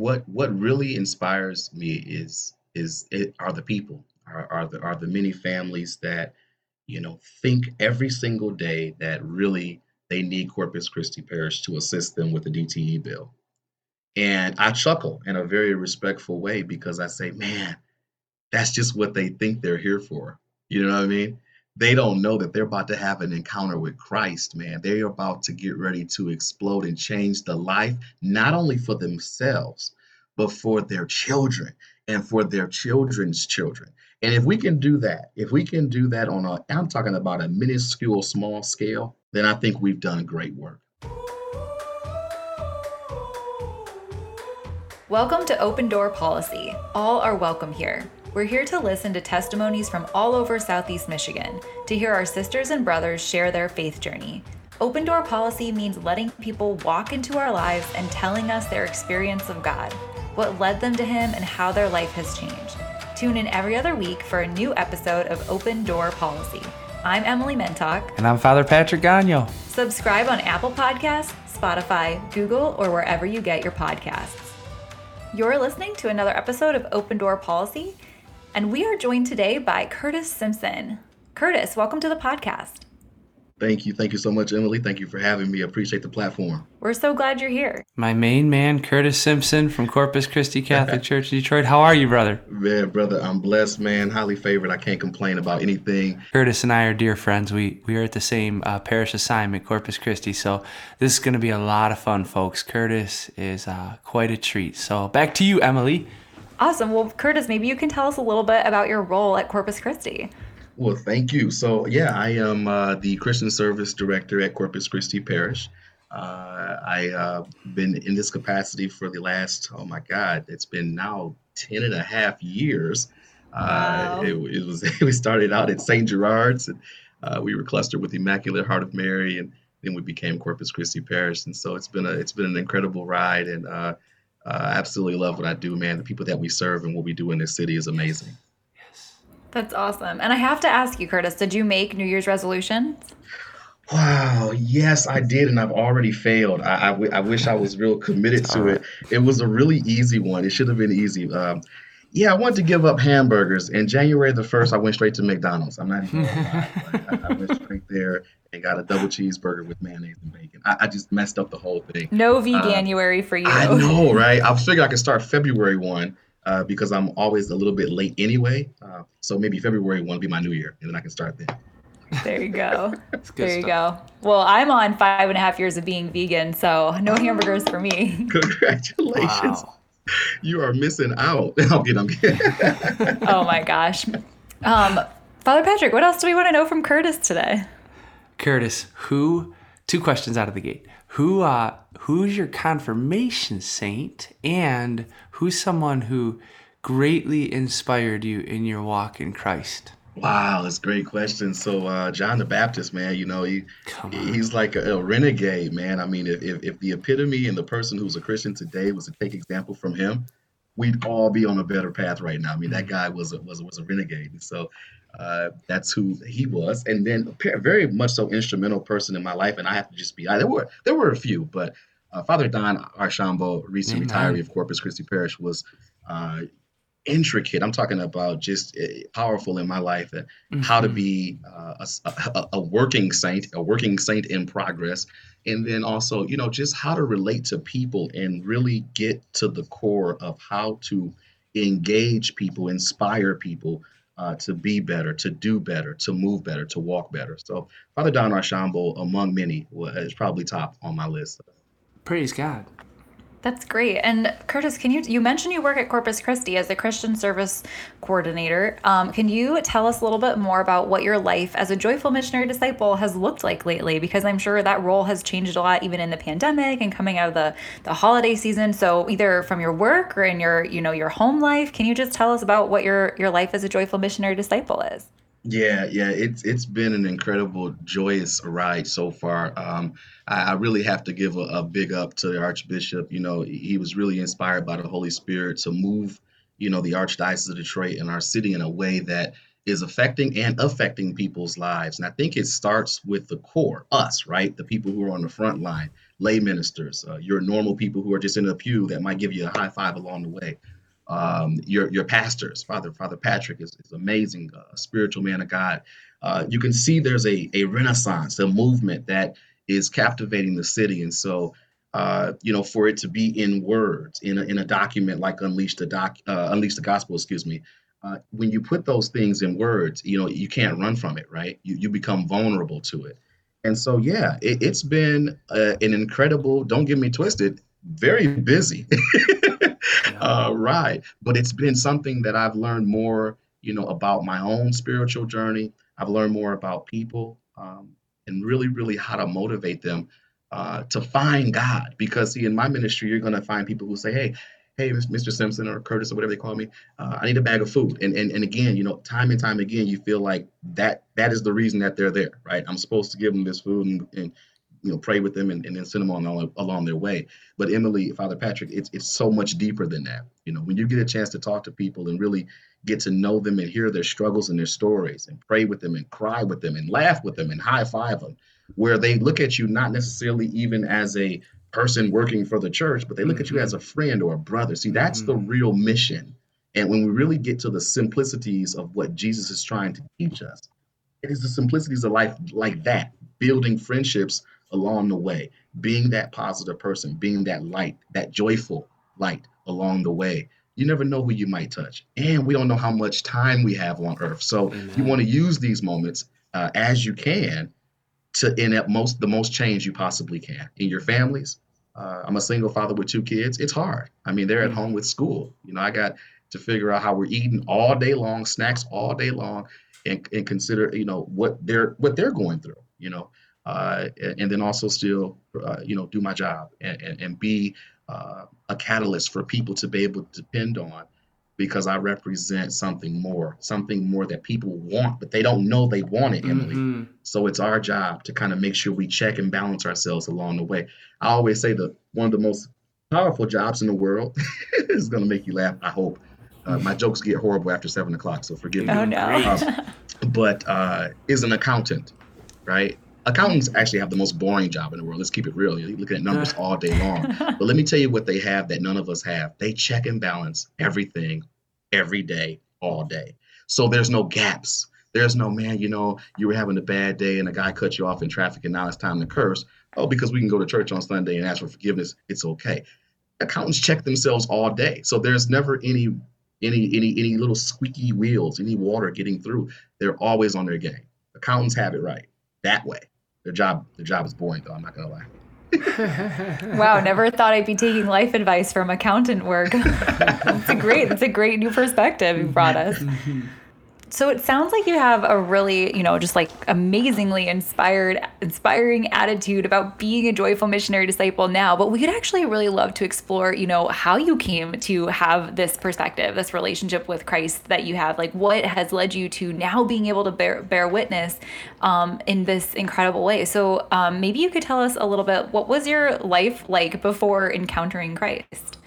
what what really inspires me is is it are the people, are are the are the many families that, you know, think every single day that really they need Corpus Christi Parish to assist them with the DTE bill. And I chuckle in a very respectful way because I say, man, that's just what they think they're here for. You know what I mean? They don't know that they're about to have an encounter with Christ, man. They're about to get ready to explode and change the life, not only for themselves, but for their children and for their children's children. And if we can do that, if we can do that on a, I'm talking about a minuscule, small scale, then I think we've done great work. Welcome to Open Door Policy. All are welcome here. We're here to listen to testimonies from all over Southeast Michigan, to hear our sisters and brothers share their faith journey. Open Door Policy means letting people walk into our lives and telling us their experience of God, what led them to Him, and how their life has changed. Tune in every other week for a new episode of Open Door Policy. I'm Emily Mentok. And I'm Father Patrick Gonyeau. Subscribe on Apple Podcasts, Spotify, Google, or wherever you get your podcasts. You're listening to another episode of Open Door Policy, and we are joined today by Curtis Simpson. Curtis, welcome to the podcast. Thank you. Thank you so much, Emily. Thank you for having me. I appreciate the platform. We're so glad you're here. My main man, Curtis Simpson from Corpus Christi Catholic Church, Detroit. How are you, brother? Yeah, brother, I'm blessed, man. Highly favored. I can't complain about anything. Curtis and I are dear friends. We we are at the same uh, parish assignment, Corpus Christi. So this is going to be a lot of fun, folks. Curtis is uh, quite a treat. So back to you, Emily. Awesome. Well, Curtis, maybe you can tell us a little bit about your role at Corpus Christi. Well, thank you. So, yeah, I am uh, the Christian Service Director at Corpus Christi Parish. Uh, I uh, been in this capacity for the last, oh my God, it's been now 10 and a half years. Uh, wow. It, it, was, we started out at St. Gerard's and uh, we were clustered with Immaculate Heart of Mary and then we became Corpus Christi Parish. And so it's been a, it's been an incredible ride and uh, I absolutely love what I do, man. The people that we serve and what we do in this city is amazing. Yes. That's awesome. And I have to ask you, Curtis, did you make New Year's resolutions? Wow, yes, I did, and I've already failed. I, I, w- I wish I was real committed to it. It was a really easy one. It should have been easy. Um, yeah, I wanted to give up hamburgers. And January the 1st, I went straight to McDonald's. I'm not even I, I went straight there and got a double cheeseburger with mayonnaise and bacon. I, I just messed up the whole thing. No veganuary uh, for you. I know, right? I was figuring I could start February 1 uh, because I'm always a little bit late anyway. Uh, so maybe February one will be my new year, and then I can start then. There you go. there you go. Well, I'm on five and a half years of being vegan, so no hamburgers for me. Congratulations. Wow. You are missing out. I'm kidding. I'm kidding. oh my gosh. Um, Father Patrick, what else do we want to know from Curtis today? Curtis, who? Two questions out of the gate. Who? Uh, who's your confirmation saint, and who's someone who greatly inspired you in your walk in Christ? Wow, that's a great question. So uh, John the Baptist, man, you know, he he's like a, a, renegade, man. I mean, if, if, if the epitome and the person who's a Christian today was to take example from him, we'd all be on a better path right now. I mean, that mm-hmm. guy was a, was a, was a renegade. And so uh, that's who he was. And then a very much so instrumental person in my life. And I have to just be, I, there were there were a few, but uh, Father Don Archambault, recent Amen. retiree of Corpus Christi Parish, was uh, intricate. I'm talking about just uh, powerful in my life, mm-hmm. how to mm-hmm. be uh, a, a, a, working saint, a working saint in progress, and then also, you know, just how to relate to people and really get to the core of how to engage people, inspire people. Uh, to be better, to do better, to move better, to walk better. So, Father Don Archambault, among many, is probably top on my list. Praise God. That's great. And Curtis, can you you mentioned you work at Corpus Christi as a Christian service coordinator? Um, can you tell us a little bit more about what your life as a joyful missionary disciple has looked like lately? Because I'm sure that role has changed a lot, even in the pandemic and coming out of the the holiday season. So either from your work or in your you know your home life, can you just tell us about what your your life as a joyful missionary disciple is? Yeah, yeah, it's it's been an incredible, joyous ride so far. Um, I, I really have to give a, a big up to the Archbishop. You know, he was really inspired by the Holy Spirit to move, you know, the Archdiocese of Detroit and our city in a way that is affecting and affecting people's lives. And I think it starts with the core, us, right? The people who are on the front line, lay ministers, uh, your normal people who are just in a pew that might give you a high five along the way. Um, your your pastors, Father Father Patrick is, is amazing, spiritual man of God. Uh, you can see there's a a renaissance, a movement that is captivating the city, and so uh, you know, for it to be in words in a, in a document like Unleash the Doc, uh, Unleash the Gospel, excuse me. Uh, when you put those things in words, you know, you can't run from it, right? You you become vulnerable to it. And so, yeah, it, has been uh, an incredible, don't get me twisted, very busy uh. But it's been something that I've learned more, you know, about my own spiritual journey. I've learned more about people um, and really, really how to motivate them uh, to find God. Because, see, in my ministry, you're going to find people who say, hey, hey, Mr. Simpson or Curtis or whatever they call me, uh, I need a bag of food. And, and and again, you know, time and time again, you feel like that that is the reason that they're there, right? I'm supposed to give them this food and, and you know, pray with them and, and then send them on along, along their way. But Emily, Father Patrick, it's it's so much deeper than that. You know, when you get a chance to talk to people and really get to know them and hear their struggles and their stories and pray with them and cry with them and laugh with them and high five them, where they look at you not necessarily even as a person working for the church, but they look mm-hmm. at you as a friend or a brother. See, that's mm-hmm. the real mission. And when we really get to the simplicities of what Jesus is trying to teach us, it is the simplicities of life like that, building friendships along the way, being that positive person, being that light, that joyful light along the way. You never know who you might touch. And we don't know how much time we have on earth. So Amen. you want to use these moments uh, as you can to in most the most change you possibly can in your families. Uh, I'm a single father with two kids. It's hard. I mean, they're at home with school. You know, I got to figure out how we're eating all day long, snacks all day long, and, and consider you know what they're what they're going through. You know, uh, and, and, then also still uh, you know do my job and, and, and be uh, a catalyst for people to be able to depend on because I represent something more, something more that people want, but they don't know they want it, Emily. Mm-hmm. So it's our job to kind of make sure we check and balance ourselves along the way. I always say that one of the most powerful jobs in the world is going to make you laugh. I hope. Uh, my jokes get horrible after seven o'clock, so forgive me. Oh no! Uh, but uh, is an accountant, right? Accountants actually have the most boring job in the world. Let's keep it real. You're looking at numbers all day long. but let me tell you what they have that none of us have. They check and balance everything every day, all day. So there's no gaps. There's no, man, you know, you were having a bad day and a guy cut you off in traffic and now it's time to curse. Oh, because we can go to church on Sunday and ask for forgiveness, it's okay. Accountants check themselves all day. So there's never any any any any little squeaky wheels, any water getting through. They're always on their game. Accountants have it right that way. Their job, their job is boring though. I'm not gonna lie. wow, never thought I'd be taking life advice from accountant work. that's a great, that's a great new perspective you brought us. So it sounds like you have a really, you know, just like amazingly inspired, inspiring attitude about being a joyful missionary disciple now. But we'd actually really love to explore, you know, how you came to have this perspective, this relationship with Christ that you have. Like, what has led you to now being able to bear bear witness um, in this incredible way? So um, maybe you could tell us a little bit. What was your life like before encountering Christ?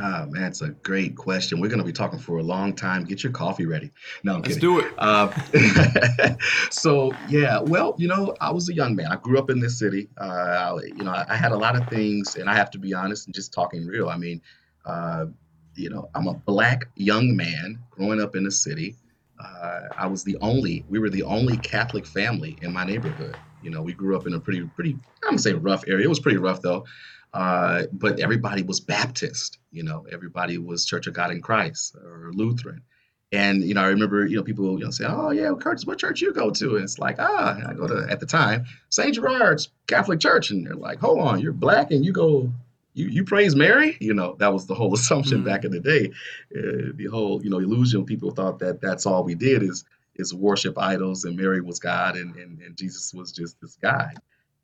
Ah, man, it's a great question. We're going to be talking for a long time. Get your coffee ready. No, I'm Let's kidding. do it. Uh, so, yeah, well, you know, I was a young man. I grew up in this city. Uh, I, you know, I, I, had a lot of things, and I have to be honest and just talking real. I mean, uh, you know, I'm a black young man growing up in the city. Uh, I was the only, we were the only Catholic family in my neighborhood. You know, we grew up in a pretty, pretty, I'm gonna say rough area. It was pretty rough though. Uh, but everybody was Baptist, you know, everybody was Church of God in Christ or Lutheran. And, you know, I remember, you know, people, you know, say, oh, yeah, Curtis, what church you go to? And it's like, ah, I go to, at the time, St. Gerard's Catholic Church. And they're like, hold on, you're black and you go, you, you praise Mary? You know, that was the whole assumption mm-hmm. back in the day. Uh, the whole, you know, illusion, people thought that that's all we did is, is worship idols and Mary was God and, and, and Jesus was just this guy.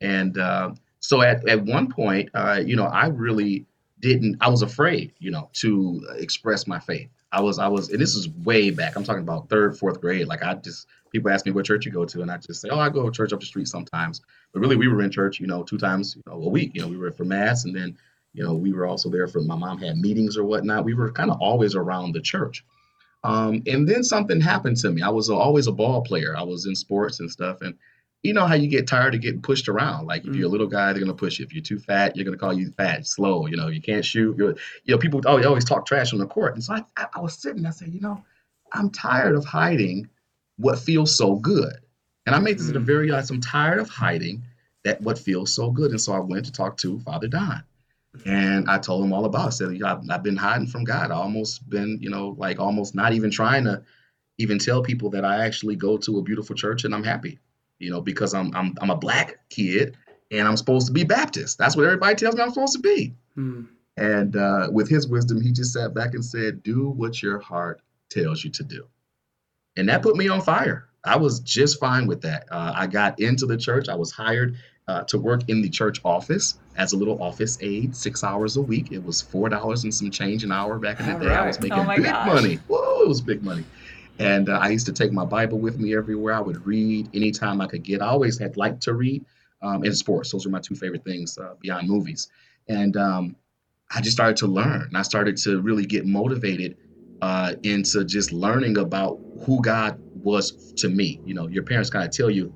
And, uh, so at, at one point, uh, you know, I really didn't, I was afraid, you know, to express my faith. I was, I was, and this is way back. I'm talking about third, fourth grade. Like I just, people ask me what church you go to, and I just say, oh, I go to church up the street sometimes. But really, we were in church, you know, two times you know, a week. You know, we were for mass, and then, you know, we were also there for my mom had meetings or whatnot. We were kind of always around the church. Um, and then something happened to me. I was always a ball player. I was in sports and stuff, and you know how you get tired of getting pushed around. Like if you're a mm. little guy, they're gonna push you. If you're too fat, you're gonna call you fat, slow. You know, you can't shoot. You're, you know, people always, always talk trash on the court. And so I, I, I was sitting. I said, you know, I'm tired of hiding what feels so good. And I made this mm. at a mm. very. I'm tired of hiding that what feels so good. And so I went to talk to Father Don. And I told him all about it. I said, I've, I've been hiding from God. I almost been, you know, like almost not even trying to even tell people that I actually go to a beautiful church and I'm happy you know, because I'm I'm I'm a black kid and I'm supposed to be Baptist. That's what everybody tells me I'm supposed to be. Hmm. And uh, with his wisdom, he just sat back and said, "Do what your heart tells you to do," and that put me on fire. I was just fine with that. Uh, I got into the church. I was hired uh, to work in the church office as a little office aide, six hours a week. It was four dollars and some change an hour back in the All day. Right. I was making oh big gosh. money. Whoa, it was big money. And uh, I used to take my Bible with me everywhere. I would read anytime I could get. I always had liked to read um, sports. Those are my two favorite things uh, beyond movies. And um, I just started to learn. I started to really get motivated uh, into just learning about who God was to me. You know, your parents kind of tell you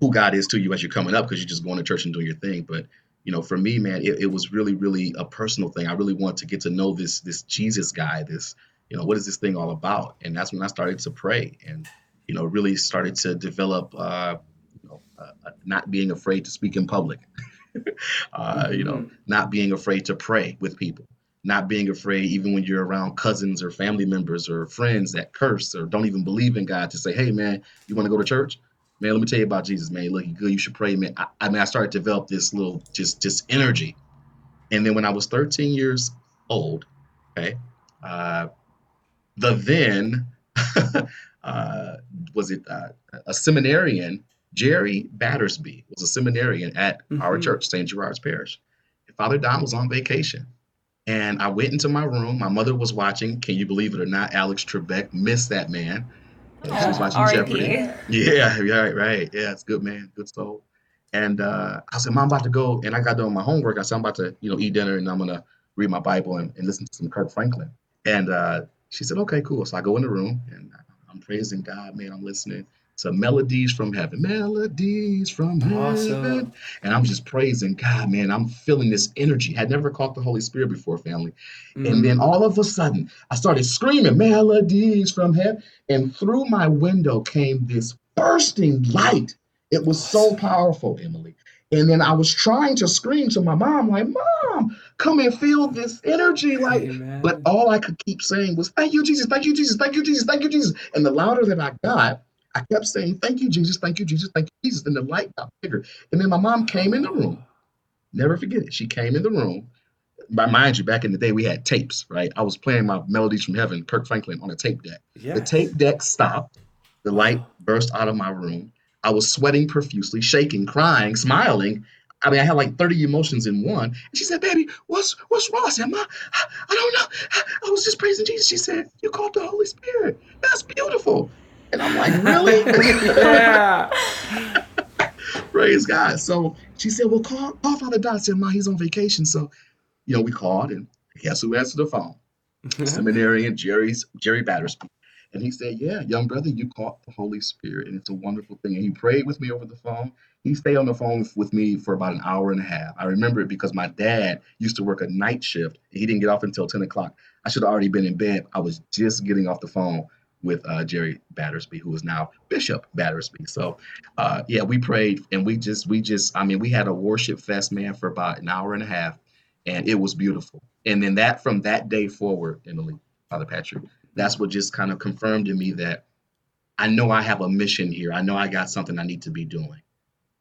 who God is to you as you're coming up because you're just going to church and doing your thing. But you know, for me, man, it, it was really, really a personal thing. I really want to get to know this this Jesus guy, this you know, what is this thing all about? And that's when I started to pray and, you know, really started to develop, uh, you know, uh, uh not being afraid to speak in public, uh, you know, mm-hmm. not being afraid to pray with people, not being afraid even when you're around cousins or family members or friends that curse or don't even believe in God to say, hey, man, you want to go to church? Man, let me tell you about Jesus, man. Look, good. You should pray, man. I, I mean, I started to develop this little just just energy, and then when I was 13 years old, okay, uh, the then uh, was it uh, a seminarian jerry battersby was a seminarian at mm-hmm. our church st gerard's parish. Father don was on vacation and i went into my room. My mother was watching. Can you believe it or not alex trebek missed that man. She was watching jeopardy. Yeah right right. Yeah it's good man. Good soul. And uh, i said mom I'm about to go and i got done my homework. I said i'm about to you know eat dinner and i'm gonna read my bible and, and listen to some kirk franklin. And uh, she said, okay, cool. So I go in the room and I'm praising God, man. I'm listening to melodies from heaven, melodies from awesome. heaven. And I'm just praising God, man. I'm feeling this energy. I had never caught the Holy Spirit before, family. Mm. And then all of a sudden, I started screaming, melodies from heaven. And through my window came this bursting light. It was so powerful, Emily. And then I was trying to scream to my mom, like, Mom, come and feel this energy. Like, Amen. but all I could keep saying was, Thank you, Jesus, thank you, Jesus, thank you, Jesus, thank you, Jesus. And the louder that I got, I kept saying, Thank you, Jesus, thank you, Jesus, thank you, Jesus. And the light got bigger. And then my mom came in the room. Never forget it. She came in the room. By mind you, back in the day, we had tapes, right? I was playing my Melodies from Heaven, Kirk Franklin, on a tape deck. Yes. The tape deck stopped. The light burst out of my room. I was sweating profusely, shaking, crying, smiling. I mean, I had like 30 emotions in one. And she said, baby, what's what's wrong? I said, Ma, I, I don't know. I was just praising Jesus. She said, You called the Holy Spirit. That's beautiful. And I'm like, really? yeah. Praise God. So she said, Well, call, call Father Don. I said, Ma, he's on vacation. So, you know, we called and guess who answered the phone? Seminarian Jerry's Jerry Battersby. And he said, Yeah, young brother, you caught the Holy Spirit, and it's a wonderful thing. And he prayed with me over the phone. He stayed on the phone with me for about an hour and a half. I remember it because my dad used to work a night shift. and He didn't get off until 10 o'clock. I should have already been in bed. I was just getting off the phone with uh, Jerry Battersby, who is now Bishop Battersby. So, uh, yeah, we prayed and we just, we just, I mean, we had a worship fest, man, for about an hour and a half, and it was beautiful. And then that, from that day forward, Emily, Father Patrick, that's what just kind of confirmed to me that I know I have a mission here. I know I got something I need to be doing.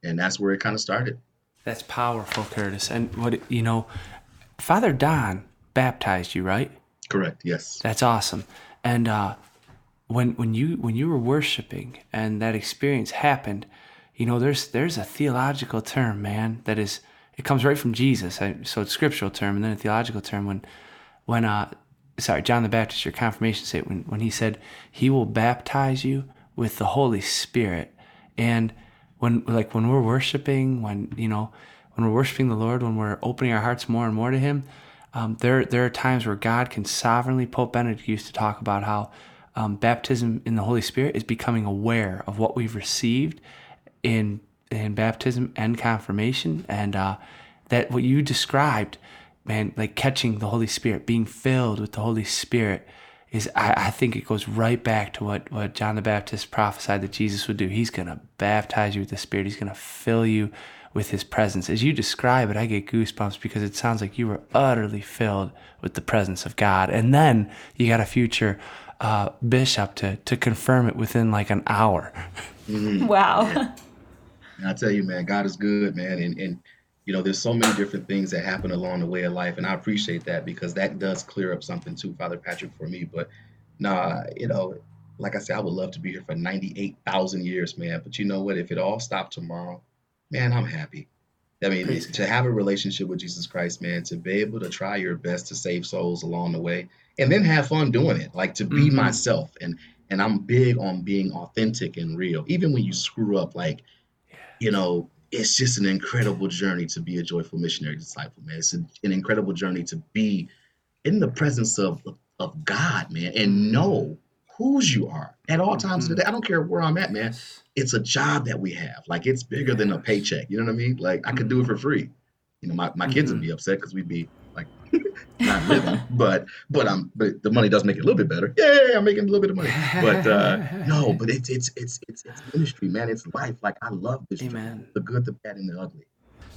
And that's where it kind of started. That's powerful, Curtis. And what, you know, Father Don baptized you, right? Correct. Yes. That's awesome. And uh, when when you when you were worshiping and that experience happened, you know, there's there's a theological term, man, that is it comes right from Jesus. So it's scriptural term and then a theological term when when uh sorry, John the Baptist, your confirmation statement, when he said he will baptize you with the Holy Spirit. And when like when we're worshiping, when you know, when we're worshiping the Lord, when we're opening our hearts more and more to Him, um, there there are times where God can sovereignly. Pope Benedict used to talk about how um, baptism in the Holy Spirit is becoming aware of what we've received, in in baptism and confirmation, and uh, that what you described, man, like catching the Holy Spirit, being filled with the Holy Spirit, is I, I think it goes right back to what what John the Baptist prophesied that Jesus would do. He's gonna baptize you with the Spirit. He's gonna fill you with his presence. As you describe it, I get goosebumps because it sounds like you were utterly filled with the presence of God. And then you got a future uh, bishop to, to confirm it within like an hour. Mm-hmm. Wow. I tell you, man, God is good, man. And, and, you know, there's so many different things that happen along the way of life. And I appreciate that because that does clear up something too, Father Patrick, for me. But nah, you know, like I said, I would love to be here for 98,000 years, man. But you know what? If it all stopped tomorrow, man, I'm happy. I mean, to have a relationship with Jesus Christ, man, to be able to try your best to save souls along the way, and then have fun doing it, like to be mm-hmm. myself. And and I'm big on being authentic and real, even when you screw up. Like, you know, it's just an incredible journey to be a joyful missionary disciple, man. It's an incredible journey to be in the presence of of God, man, and know whose you are at all times mm-hmm. of the day. I don't care where I'm at, man. It's a job that we have. Like it's bigger than a paycheck. You know what I mean? Like I could do it for free. You know, my, my kids mm-hmm. would be upset because we'd be like not living, but but I'm but the money does make it a little bit better. Yeah, I'm making a little bit of money. But uh no, but it's it's it's it's it's ministry, man. It's life. Like I love this. Amen. The good, the bad, and the ugly.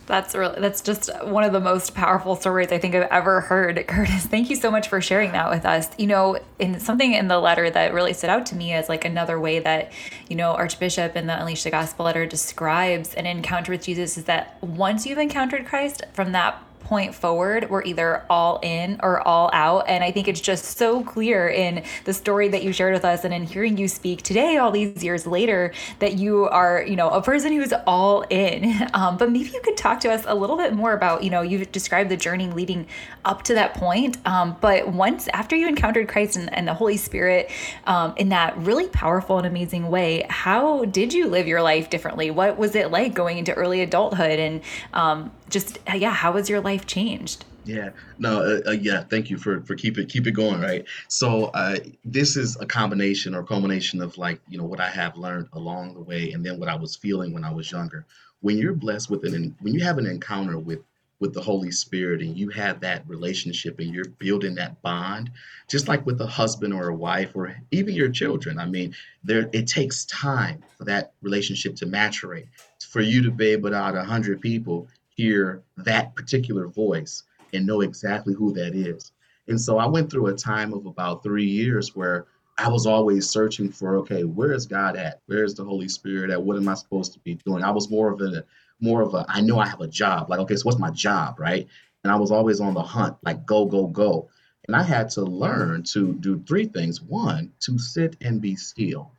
That's really that's just one of the most powerful stories I think I've ever heard. Curtis, thank you so much for sharing that with us. You know, in something in the letter that really stood out to me as like another way that, you know, Archbishop in the Unleash the Gospel letter describes an encounter with Jesus is that once you've encountered Christ, from that point forward, we're either all in or all out. And I think it's just so clear in the story that you shared with us and in hearing you speak today, all these years later, that you are, you know, a person who's all in. Um, but maybe you could talk to us a little bit more about, you know, you've described the journey leading up to that point. Um, but once after you encountered Christ and, and the Holy Spirit um, in that really powerful and amazing way, how did you live your life differently? What was it like going into early adulthood and um, just, yeah, how has your life? changed. Yeah, no, uh, uh, yeah. Thank you for for keep it keep it going. Right. So uh, this is a combination or culmination of like you know what I have learned along the way, and then what I was feeling when I was younger. When you're blessed with an when you have an encounter with with the Holy Spirit and you have that relationship and you're building that bond, just like with a husband or a wife or even your children. I mean, there it takes time for that relationship to maturate, for you to be able to out hundred people hear that particular voice and know exactly who that is. And so I went through a time of about three years where I was always searching for, okay, where is God at? Where's the Holy Spirit at? What am I supposed to be doing? I was more of a, more of a, I know I have a job. Like, okay, so what's my job, right? And I was always on the hunt, like go, go, go. And I had to learn to do three things. One, to sit and be still,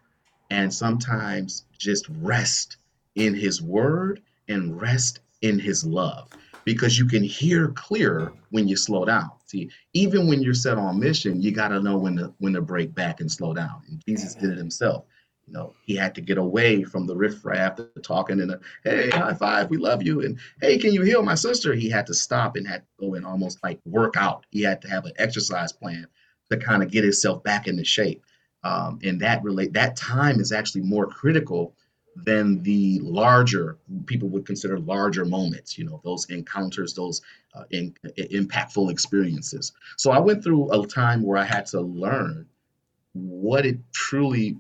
and sometimes just rest in His Word and rest in his love because you can hear clearer when you slow down. See, even when you're set on mission, you got to know when to when to break back and slow down. And Jesus did it himself. You know, he had to get away from the riffraff, the talking and the hey, high five, we love you, and hey, can you heal my sister? He had to stop and had to go and almost like work out. He had to have an exercise plan to kind of get himself back into shape. Um, and that relate that time is actually more critical than the larger people would consider larger moments you know those encounters those uh, in, impactful experiences. So i went through a time where i had to learn what it truly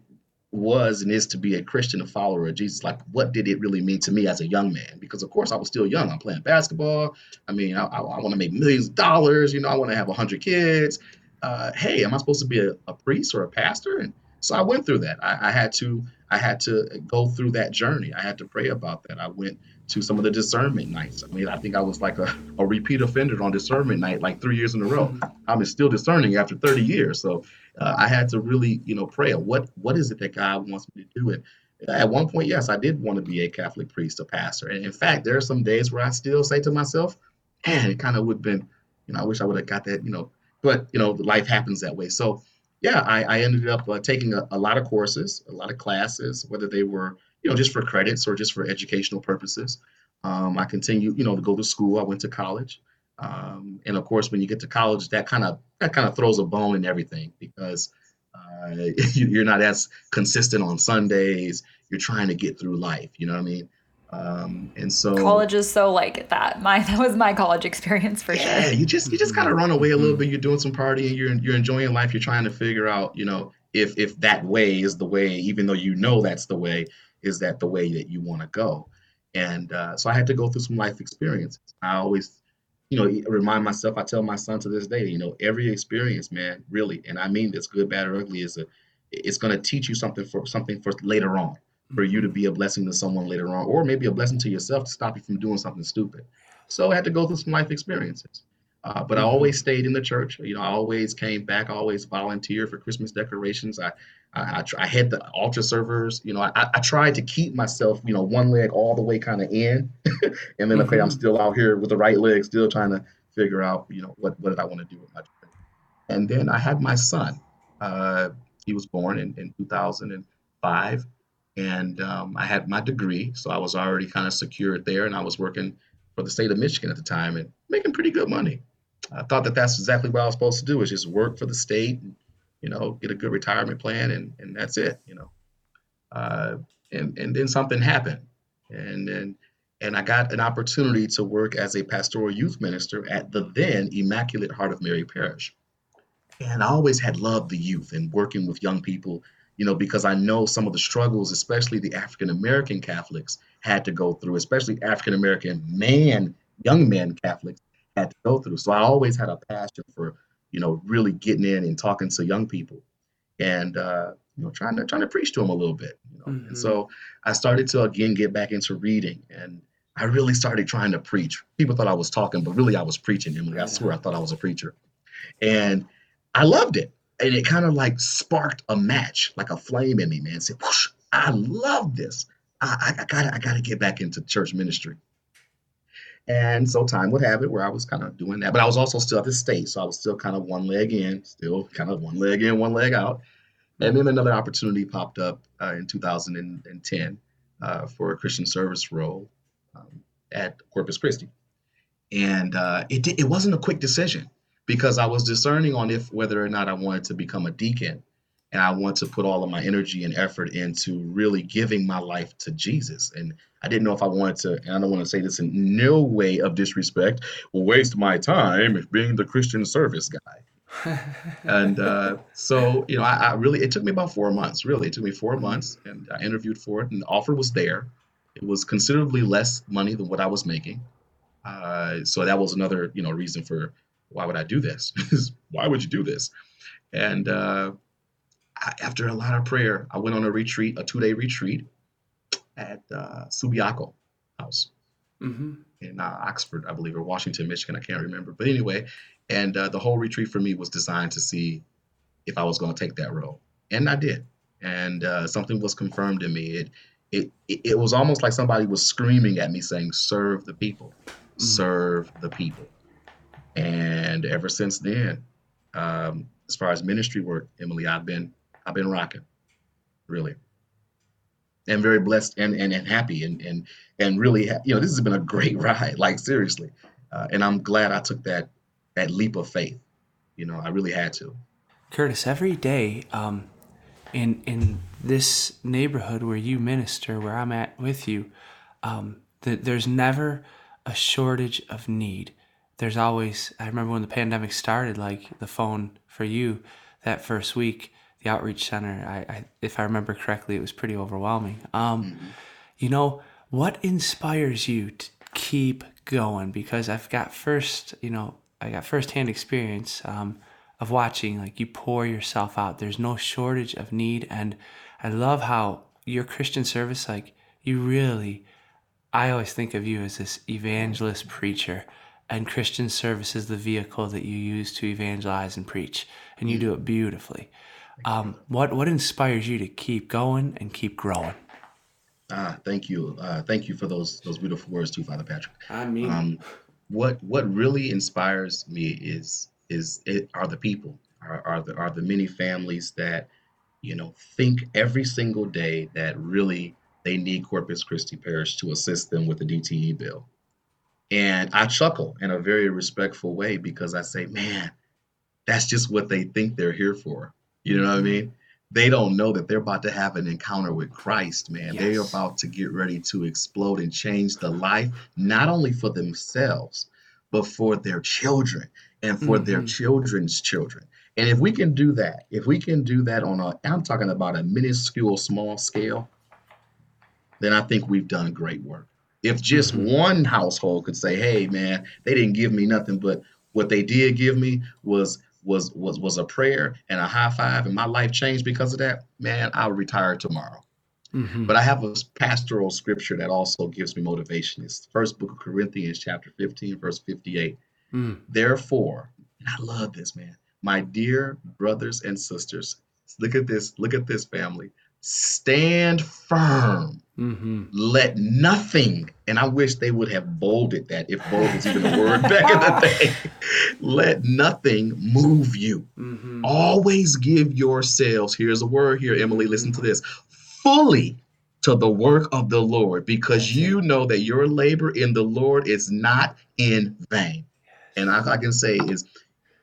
was and is to be a christian a follower of jesus. Like what did it really mean to me as a young man? Because of course i was still young. I'm playing basketball. I mean i, I, I want to make millions of dollars you know i want to have 100 kids. Uh, hey am i supposed to be a, a priest or a pastor? And so i went through that I, I had to I had to go through that journey. I had to pray about that. I went to some of the discernment nights. I mean, I think I was like a, a repeat offender on discernment night like three years in a row. Mm-hmm. I'm still discerning after 30 years. So uh, I had to really, you know, pray. What what is it that God wants me to do? And at one point, yes, I did want to be a Catholic priest, a pastor. And in fact, there are some days where I still say to myself, man, it kind of would have been, you know, I wish I would have got that, you know, but, you know, life happens that way. So yeah, I, I ended up uh, taking a, a, lot of courses, a lot of classes, whether they were, you know, just for credits or just for educational purposes. Um, I continued, you know, to go to school. I went to college. Um, and of course, when you get to college, that kind of that kind of throws a bone in everything because uh, you're not as consistent on Sundays. you're trying to get through life. You know what I mean? Um, and so college is so like that. My that was my college experience for yeah, sure. Yeah, you just you just kind of run away a little bit. You're doing some partying. You're you're enjoying life. You're trying to figure out, you know, if if that way is the way, even though you know that's the way, is that the way that you want to go? And uh, so I had to go through some life experiences. I always, you know, remind myself. I tell my son to this day, you know, every experience, man, really, and I mean this, good, bad, or ugly, is a, it's going to teach you something for something for later on, for you to be a blessing to someone later on, or maybe a blessing to yourself to stop you from doing something stupid. So I had to go through some life experiences. Uh, but I mm-hmm. always stayed in the church. You know, I always came back. I always volunteered for Christmas decorations. I I, I, I had the altar servers. You know, I, I tried to keep myself, you know, one leg all the way kind of in, and then okay, I'm mm-hmm. still out here with the right leg, still trying to figure out, you know, what what did I want to do with my. Life. And then I had my son. Uh, he was born in, in 2005, and um, I had my degree, so I was already kind of secured there, and I was working for the state of Michigan at the time and making pretty good money. I thought that that's exactly what I was supposed to do is just work for the state, and, you know, get a good retirement plan, and and that's it, you know. Uh, and and then something happened, and then and I got an opportunity to work as a pastoral youth minister at the then Immaculate Heart of Mary Parish. And I always had loved the youth and working with young people, you know, because I know some of the struggles, especially the African American Catholics had to go through, especially African American man, young men Catholics had to go through. So I always had a passion for, you know, really getting in and talking to young people and, uh, you know, trying to, trying to preach to them a little bit, you know? Mm-hmm. And so I started to again get back into reading and I really started trying to preach. People thought I was talking, but really I was preaching. Emily, I swear I thought I was a preacher. And I loved it. And it kind of like sparked a match, like a flame in me, man. Said, Whoosh, I love this. I, I, gotta I gotta get back into church ministry. And so time would have it where I was kind of doing that, but I was also still at the state, so I was still kind of one leg in, still kind of one leg in, one leg out. And then another opportunity popped up uh, in 2010 uh, for a Christian service role um, at Corpus Christi, and uh, it it wasn't a quick decision because I was discerning on if whether or not I wanted to become a deacon and I want to put all of my energy and effort into really giving my life to Jesus. And I didn't know if I wanted to, and I don't want to say this in no way of disrespect, waste my time being the Christian service guy. and uh, so, you know, I, I, really, it took me about four months, really. It took me four months, and I interviewed for it, and the offer was there. It was considerably less money than what I was making. Uh, so that was another, you know, reason for why would I do this? why would you do this? And uh, I, after a lot of prayer, I went on a retreat, a two day retreat at uh, Subiaco House mm-hmm. in uh, Oxford, I believe, or Washington, Michigan. I can't remember. But anyway, and uh, the whole retreat for me was designed to see if I was going to take that role. And I did. And uh, something was confirmed in me. It, it, it was almost like somebody was screaming at me saying, serve the people, mm-hmm. serve the people. And ever since then, um, as far as ministry work, Emily, I've been I've been rocking, really, and very blessed and and, and happy and and and really, ha- you know, this has been a great ride, like seriously, uh, and I'm glad I took that that leap of faith. You know, I really had to. Curtis, every day, um, in in this neighborhood where you minister, where I'm at with you, um, that there's never a shortage of need. There's always. I remember when the pandemic started, like the phone for you that first week the outreach center. I, I, if I remember correctly, it was pretty overwhelming. Um, mm-hmm. You know, what inspires you to keep going? Because I've got first, you know, I got firsthand experience um, of watching like you pour yourself out. There's no shortage of need, and I love how your Christian service, like you really. I always think of you as this evangelist preacher, and Christian service is the vehicle that you use to evangelize and preach, and you mm. do it beautifully. Um, what what inspires you to keep going and keep growing? Ah, thank you, uh, thank you for those those beautiful words too, Father Patrick. I mean, um, what what really inspires me is is it are the people, are, are the are the many families that you know think every single day that really they need Corpus Christi Parish to assist them with the DTE bill. And I chuckle in a very respectful way because I say, man, that's just what they think they're here for. You know what I mean? they don't know that they're about to have an encounter with Christ, man. Yes. They're about to get ready to explode and change the life, not only for themselves, but for their children and for mm-hmm. their children's children. And if we can do that, if we can do that on a, I'm talking about a minuscule, small scale, then I think we've done great work. If just mm-hmm. one household could say, "Hey, man, they didn't give me nothing, but what they did give me was was was was a prayer and a high five, and my life changed because of that," man, I'll retire tomorrow. Mm-hmm. But I have a pastoral scripture that also gives me motivation. It's First Book of Corinthians, chapter 15, verse 58. Mm. Therefore, and I love this, man. My dear brothers and sisters, look at this, look at this family. Stand firm. Mm-hmm. Let nothing, and I wish they would have bolded that if bold was even a word back in the day. Let nothing move you. Mm-hmm. Always give yourselves, here's a word here, Emily, listen to this fully to the work of the Lord because you know that your labor in the Lord is not in vain. And I, I can say is,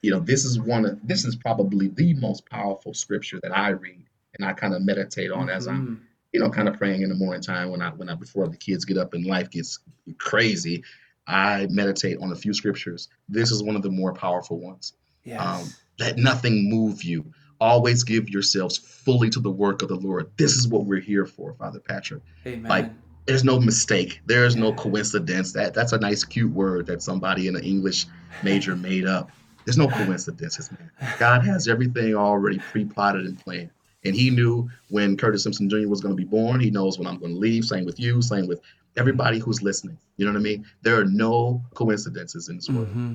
you know, this is one of this is probably the most powerful scripture that I read and I kind of meditate on mm-hmm. as I'm, mm-hmm. you know, kind of praying in the morning time when I when I before the kids get up and life gets crazy. I meditate on a few scriptures. This is one of the more powerful ones. Yes. Um, let nothing move you. Always give yourselves fully to the work of the Lord. This is what we're here for, Father Patrick. Amen. Like there's no mistake. There's no coincidence. That that's a nice, cute word that somebody in an English major made up. There's no coincidences, man. God has everything already pre-plotted and planned. And he knew when Curtis Simpson Jr. was going to be born. He knows when I'm going to leave. Same with you. Same with everybody who's listening. You know what I mean? There are no coincidences in this world. Mm-hmm.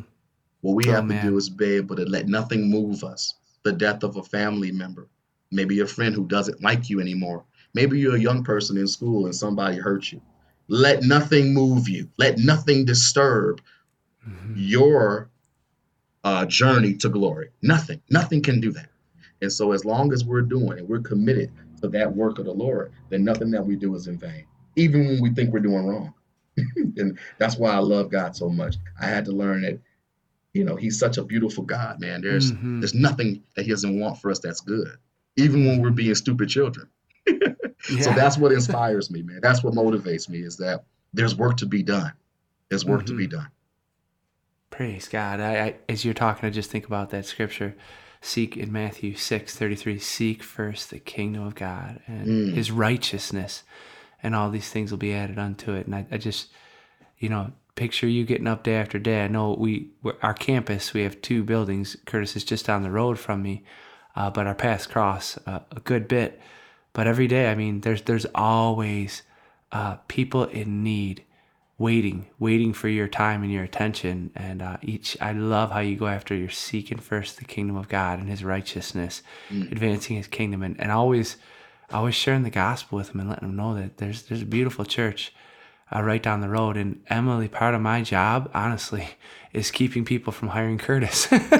What we oh, have man. to do is be able to let nothing move us. The death of a family member, maybe a friend who doesn't like you anymore. Maybe you're a young person in school and somebody hurt you. Let nothing move you. Let nothing disturb mm-hmm. your uh, journey to glory. Nothing. Nothing can do that. And so, as long as we're doing and we're committed to that work of the Lord, then nothing that we do is in vain, even when we think we're doing wrong. and that's why I love God so much. I had to learn that, you know, He's such a beautiful God, man. There's mm-hmm. there's nothing that He doesn't want for us that's good, even when we're being stupid children. yeah. So that's what inspires me, man. That's what motivates me is that there's work to be done. There's work mm-hmm. to be mm-hmm. done. Praise God. I, I, as you're talking, I just think about that scripture seek in Matthew 6 33, seek first the kingdom of God and mm. his righteousness, and all these things will be added unto it. And I, I just, you know, picture you getting up day after day. I know we, our campus, we have two buildings. Curtis is just down the road from me, uh, but our paths cross uh, a good bit. But every day, I mean, there's there's always uh, people in need waiting, waiting for your time and your attention. And uh, each, I love how you go after you're seeking first the kingdom of God and His righteousness, mm. advancing His kingdom, and, and always, always sharing the gospel with them and letting them know that there's there's a beautiful church uh, right down the road. And Emily, part of my job, honestly, is keeping people from hiring Curtis. oh,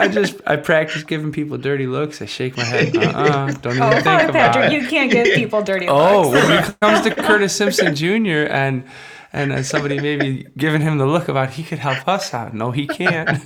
I just I practice giving people dirty looks. I shake my head. Uh-uh, don't even oh, think Patrick, about it. You can't give people dirty oh, looks. Oh, when it comes to Curtis Simpson Jr. and and uh, somebody maybe giving him the look about he could help us out. No, he can't.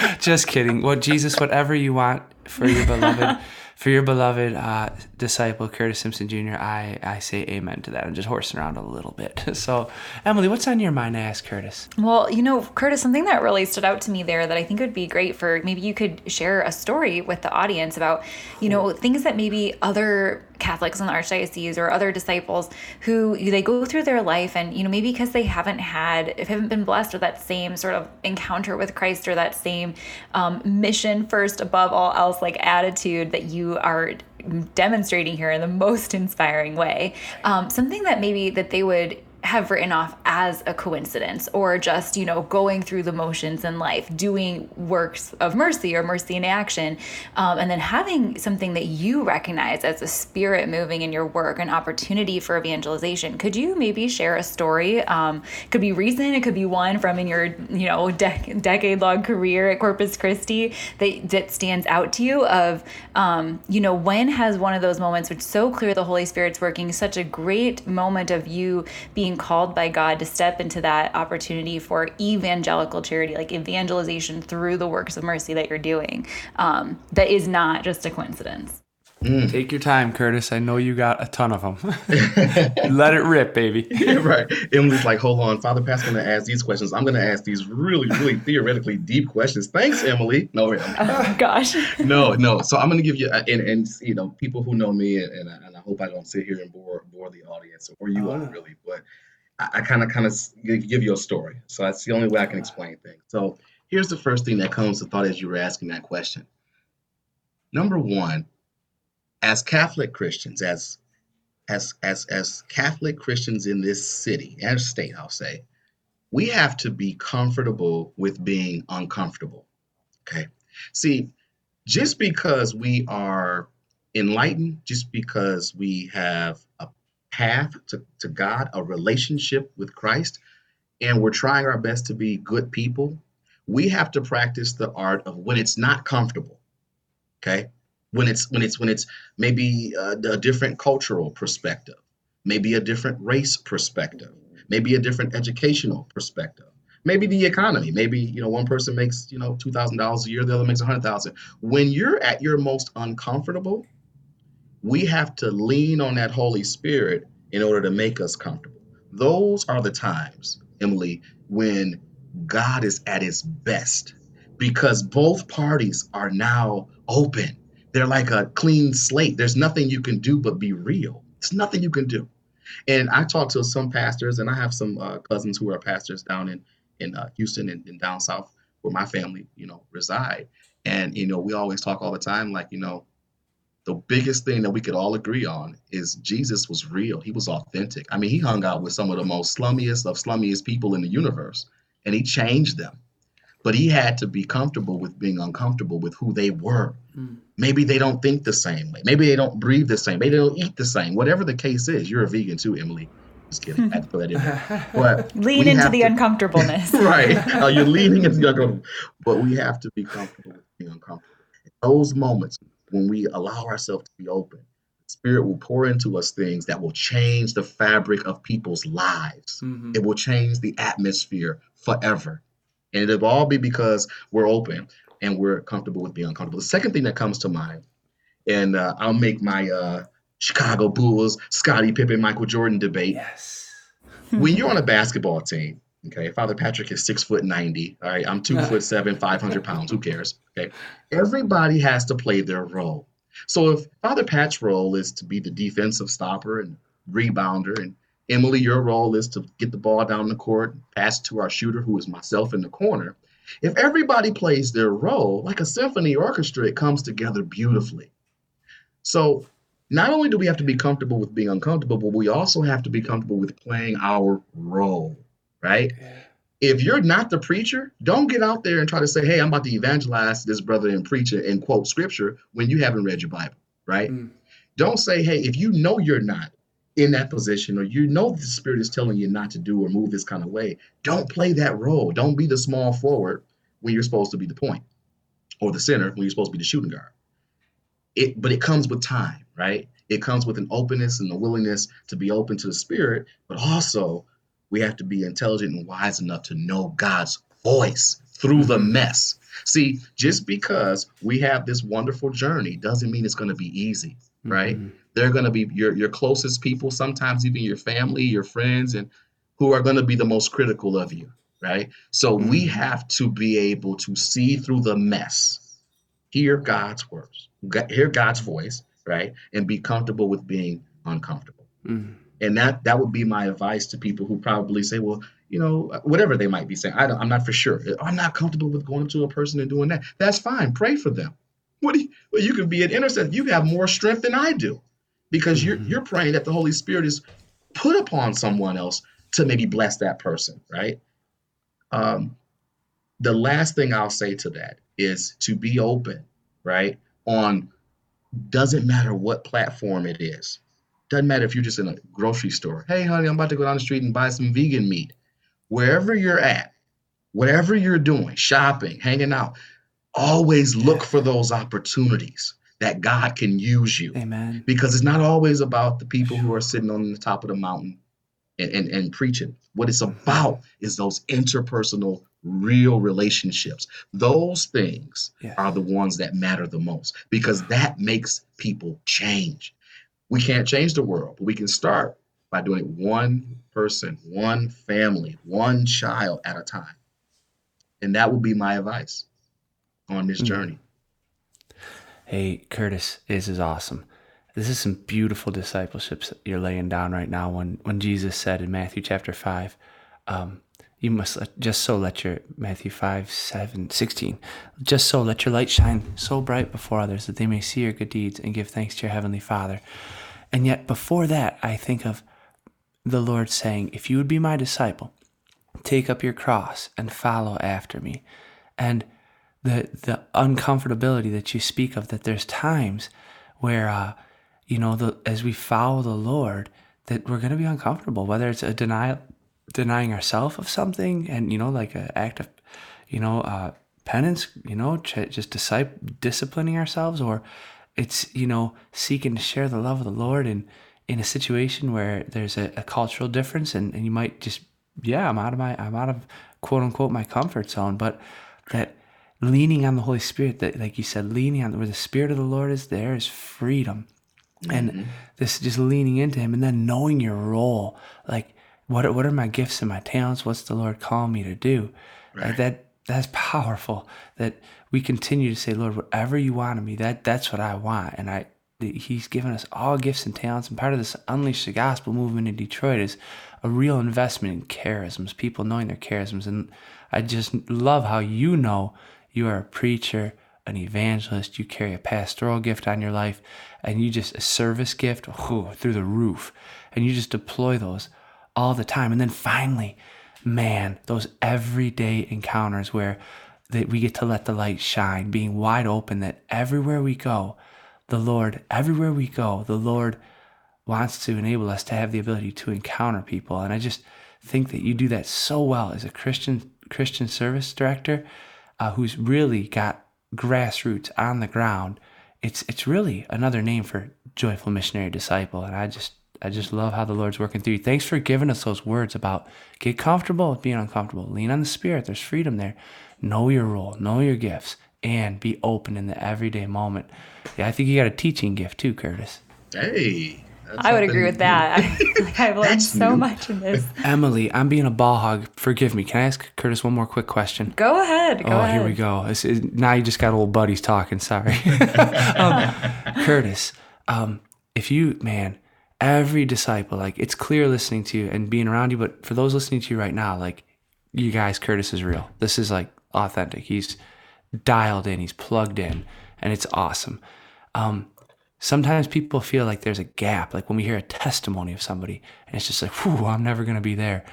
just kidding. Well, Jesus, whatever you want for your beloved for your beloved uh, disciple Curtis Simpson Jr., I, I say amen to that. I'm just horsing around a little bit. So, Emily, what's on your mind? I ask Curtis. Well, you know, Curtis, something that really stood out to me there that I think would be great for maybe you could share a story with the audience about, you know, things that maybe other Catholics in the Archdiocese or other disciples who they go through their life and, you know, maybe because they haven't had, if haven't been blessed with that same sort of encounter with Christ or that same um, mission first above all else, like attitude that you are demonstrating here in the most inspiring way. Um, something that maybe that they would have written off as a coincidence or just, you know, going through the motions in life, doing works of mercy or mercy in action, um, and then having something that you recognize as a spirit moving in your work, an opportunity for evangelization. Could you maybe share a story? Um, could be recent, it could be one from in your, you know, de- decade long career at Corpus Christi that, that stands out to you of, um, you know, when has one of those moments which so clear the Holy Spirit's working, such a great moment of you being being called by God to step into that opportunity for evangelical charity, like evangelization through the works of mercy that you're doing, um, that is not just a coincidence. Mm. Take your time, Curtis. I know you got a ton of them. Let it rip, baby. right. Emily's like, hold on. Father Pat's going to ask these questions. I'm going to ask these really, really theoretically deep questions. Thanks, Emily. No, oh, gosh. no, no. So I'm going to give you, and, and you know, people who know me, and, and, I hope I don't sit here and bore, bore the audience or you oh. really, but I kind of, kind of give you a story. So that's the only way I can explain things. So here's the first thing that comes to thought as you were asking that question. Number one, as Catholic Christians, as as as as Catholic Christians in this city and state, I'll say, we have to be comfortable with being uncomfortable. Okay. See, just because we are enlightened, just because we have a path to, to God, a relationship with Christ, and we're trying our best to be good people, we have to practice the art of when it's not comfortable. Okay when it's when it's when it's maybe a, a different cultural perspective maybe a different race perspective maybe a different educational perspective maybe the economy maybe you know one person makes you know $2000 a year the other makes 100000 when you're at your most uncomfortable we have to lean on that holy spirit in order to make us comfortable those are the times emily when god is at his best because both parties are now open they're like a clean slate. There's nothing you can do but be real. It's nothing you can do. And I talk to some pastors, and I have some uh, cousins who are pastors down in in uh, Houston and, and down south where my family, you know, reside. And you know, we always talk all the time, like you know, the biggest thing that we could all agree on is Jesus was real. He was authentic. I mean, he hung out with some of the most slummiest of slummiest people in the universe, and he changed them. But he had to be comfortable with being uncomfortable with who they were. Mm. Maybe they don't think the same way. Maybe they don't breathe the same. Maybe they don't eat the same. Whatever the case is, you're a vegan too, Emily. Just kidding. I had to put that in there. But lean into the to, uncomfortableness. right. Uh, you're leaning into the uncomfortable. But we have to be comfortable with being uncomfortable. In those moments when we allow ourselves to be open, The Spirit will pour into us things that will change the fabric of people's lives. Mm-hmm. It will change the atmosphere forever. And it'll all be because we're open and we're comfortable with being uncomfortable. The second thing that comes to mind, and uh, I'll make my uh, Chicago Bulls, Scottie Pippen, Michael Jordan debate. Yes. when you're on a basketball team, okay, Father Patrick is six foot ninety. All right, I'm two foot seven, five hundred pounds. Who cares? Okay, everybody has to play their role. So if Father Pat's role is to be the defensive stopper and rebounder, and Emily, your role is to get the ball down the court, pass to our shooter, who is myself in the corner. If everybody plays their role, like a symphony orchestra, it comes together beautifully. So not only do we have to be comfortable with being uncomfortable, but we also have to be comfortable with playing our role, right? Yeah. If you're not the preacher, don't get out there and try to say, hey, I'm about to evangelize this brother and preacher and quote scripture when you haven't read your Bible, right? Mm. Don't say, hey, if you know you're not in that position or you know the spirit is telling you not to do or move this kind of way, don't play that role. Don't be the small forward when you're supposed to be the point or the center when you're supposed to be the shooting guard. It but it comes with time, right? It comes with an openness and the willingness to be open to the spirit, but also we have to be intelligent and wise enough to know God's voice through the mm-hmm. mess. See, just because we have this wonderful journey doesn't mean it's going to be easy, right? Mm-hmm they're going to be your your closest people, sometimes even your family, your friends, and who are going to be the most critical of you, right? So mm-hmm. we have to be able to see through the mess, hear God's words, hear God's voice, right, and be comfortable with being uncomfortable. Mm-hmm. And that that would be my advice to people who probably say, well, you know, whatever they might be saying. I am not for sure. I'm not comfortable with going up to a person and doing that. That's fine. Pray for them. What do you, well, you can be an intercessor. You have more strength than I do because mm-hmm. you're you're praying that the Holy Spirit is put upon someone else to maybe bless that person, right? Um, the last thing I'll say to that is to be open, right? On doesn't matter what platform it is. Doesn't matter if you're just in a grocery store. Hey, honey, I'm about to go down the street and buy some vegan meat. Wherever you're at, whatever you're doing, shopping, hanging out, always look for those opportunities that God can use you. Amen. Because it's not always about the people who are sitting on the top of the mountain and, and, and preaching. What it's mm-hmm. about is those interpersonal, real relationships. Those things yeah. are the ones that matter the most because that makes people change. We can't change the world, but we can start by doing one person, one family, one child at a time. And that would be my advice on this mm-hmm. journey. Hey, Curtis, this is awesome. This is some beautiful discipleships you're laying down right now. When when Jesus said in Matthew chapter five, um, you must let, just so let your Matthew 5, 7, 16, just so let your light shine so bright before others that they may see your good deeds and give thanks to your heavenly Father. And yet before that, I think of the Lord saying, If you would be my disciple, take up your cross and follow after me. And the the uncomfortability that you speak of, that there's times where uh, you know, the, as we follow the Lord, that we're going to be uncomfortable, whether it's a denial, denying ourselves of something, and you know, like an act of, you know, uh, penance, you know, just disciple, disciplining ourselves, or it's you know seeking to share the love of the Lord in in a situation where there's a, a cultural difference, and, and you might just yeah, I'm out of my I'm out of quote unquote my comfort zone, but that leaning on the Holy Spirit, that like you said, leaning on where the Spirit of the Lord is, there is freedom and mm-hmm. this just leaning into him and then knowing your role like what are, what are my gifts and my talents? What's the lord calling me to do? Right. like that that's powerful that we continue to say lord whatever you want of me that that's what i want. And i he's given us all gifts and talents. And part of this unleash the gospel movement in detroit is a real investment in charisms people knowing their charisms. And i just love how you know you are a preacher an evangelist, you carry a pastoral gift on your life, and you just a service gift oh, through the roof, and you just deploy those all the time. And then finally, man, those everyday encounters where that we get to let the light shine, being wide open that everywhere we go, the Lord, everywhere we go, the Lord wants to enable us to have the ability to encounter people. And I just think that you do that so well as a Christian Christian service director uh, who's really got grassroots on the ground, it's it's really another name for joyful missionary disciple. And I just I just love how the Lord's working through you. Thanks for giving us those words about get comfortable with being uncomfortable. Lean on the Spirit. There's freedom there. Know your role. Know your gifts. And be open in the everyday moment. Yeah, I think you got a teaching gift too, Curtis. Hey, I would agree with that. I, have learned so new. much in this. Emily, I'm being a ball hog. Forgive me. Can I ask Curtis one more quick question? Go ahead. Go oh, ahead. here we go. Is, now you just got old buddies talking. Sorry. um, Curtis, um, if you, man, every disciple, like it's clear listening to you and being around you, but for those listening to you right now, like you guys, Curtis is real. This is like authentic. He's dialed in, he's plugged in, and it's awesome. Um, sometimes people feel like there's a gap, like when we hear a testimony of somebody and it's just like, whew, I'm never to be there.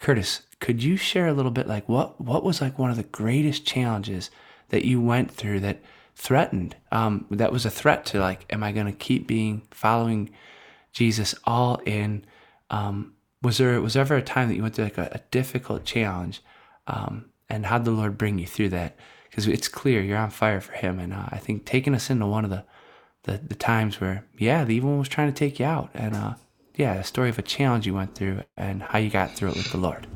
Curtis, could you share a little bit like what, what was like one of the greatest challenges that you went through that threatened, um, that was a threat to like, am I going to keep being following Jesus all in? Um, was there, was there ever a time that you went through like a, a difficult challenge? Um, and how'd the Lord bring you through that? Because it's clear you're on fire for him. And uh, I think taking us into one of the, the, the times where, yeah, the evil one was trying to take you out. And uh, yeah, a story of a challenge you went through and how you got through it with the Lord.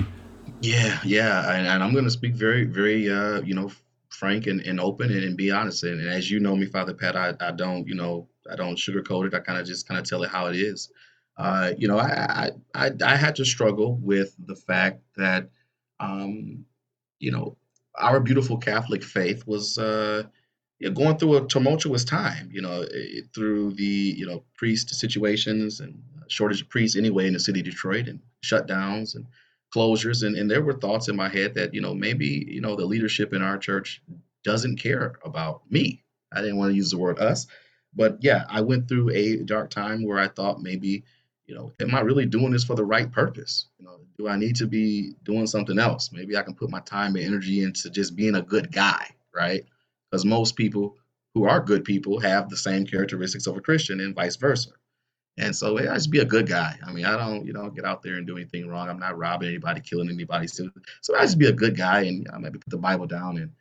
Yeah, yeah. And, and I'm going to speak very, very, uh, you know, frank and, and open and, and be honest. And, and, as you know me, Father Pat, I, I don't, you know, I don't sugarcoat it. I kind of just kind of tell it how it is. Uh, you know, I, I, I, I had to struggle with the fact that, um, you know, our beautiful Catholic faith was, uh, going through a tumultuous time, you know, eh, through the, you know, priest situations and shortage of priests anyway in the city of Detroit and shutdowns and closures. And, and there were thoughts in my head that, you know, maybe, you know, the leadership in our church doesn't care about me. I didn't want to use the word us, but yeah, I went through a dark time where I thought maybe, you know, am I really doing this for the right purpose? You know, do I need to be doing something else? Maybe I can put my time and energy into just being a good guy, right? because most people who are good people have the same characteristics of a Christian and vice versa. And so I just be a good guy. I mean, I don't, you know, get out there and do anything wrong. I'm not robbing anybody, killing anybody. So, so I just be a good guy and I maybe put the Bible down and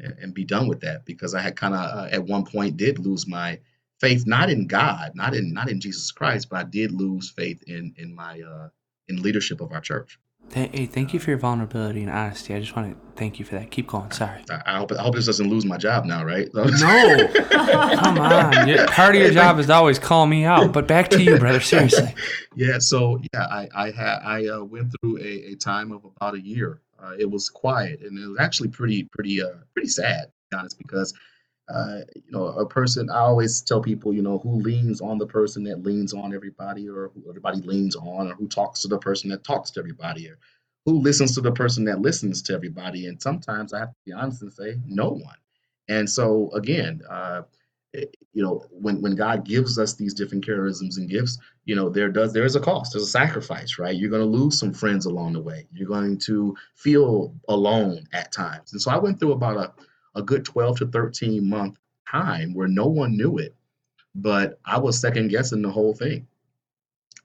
and be done with that because I had kind of uh, at one point did lose my faith, not in God, not in not in Jesus Christ, but I did lose faith in in my uh, in leadership of our church. Hey, thank you for your vulnerability and honesty. I just want to thank you for that. Keep going. Sorry. I, hope I hope this doesn't lose my job now, right? no, come on. Part of your job is to always call me out. But back to you, brother. Seriously. yeah. So yeah, I I had I uh, went through a, a time of about a year. Uh, it was quiet and it was actually pretty pretty uh pretty sad, to be honest, because uh, you know, a person, I always tell people, you know, who leans on the person that leans on everybody, or who everybody leans on, or who talks to the person that talks to everybody, or who listens to the person that listens to everybody. And sometimes I have to be honest and say, no one. And so, again, uh, you know, when when God gives us these different charisms and gifts, you know, there does there is a cost, there's a sacrifice, right? You're going to lose some friends along the way. You're going to feel alone at times. And so I went through about a a good 12 to 13 month time where no one knew it, but I was second guessing the whole thing.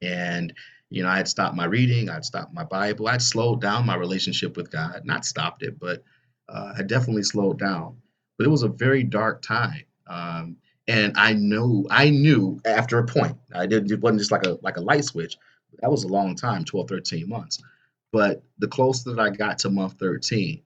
And, you know, I had stopped my reading, I'd stopped my Bible, I'd slowed down my relationship with God, not stopped it, but uh, I definitely slowed down. But it was a very dark time. Um, and I knew, I knew after a point, I didn't, it wasn't just like a, like a light switch. That was a long time, 12, 13 months. But the closer that I got to month 13,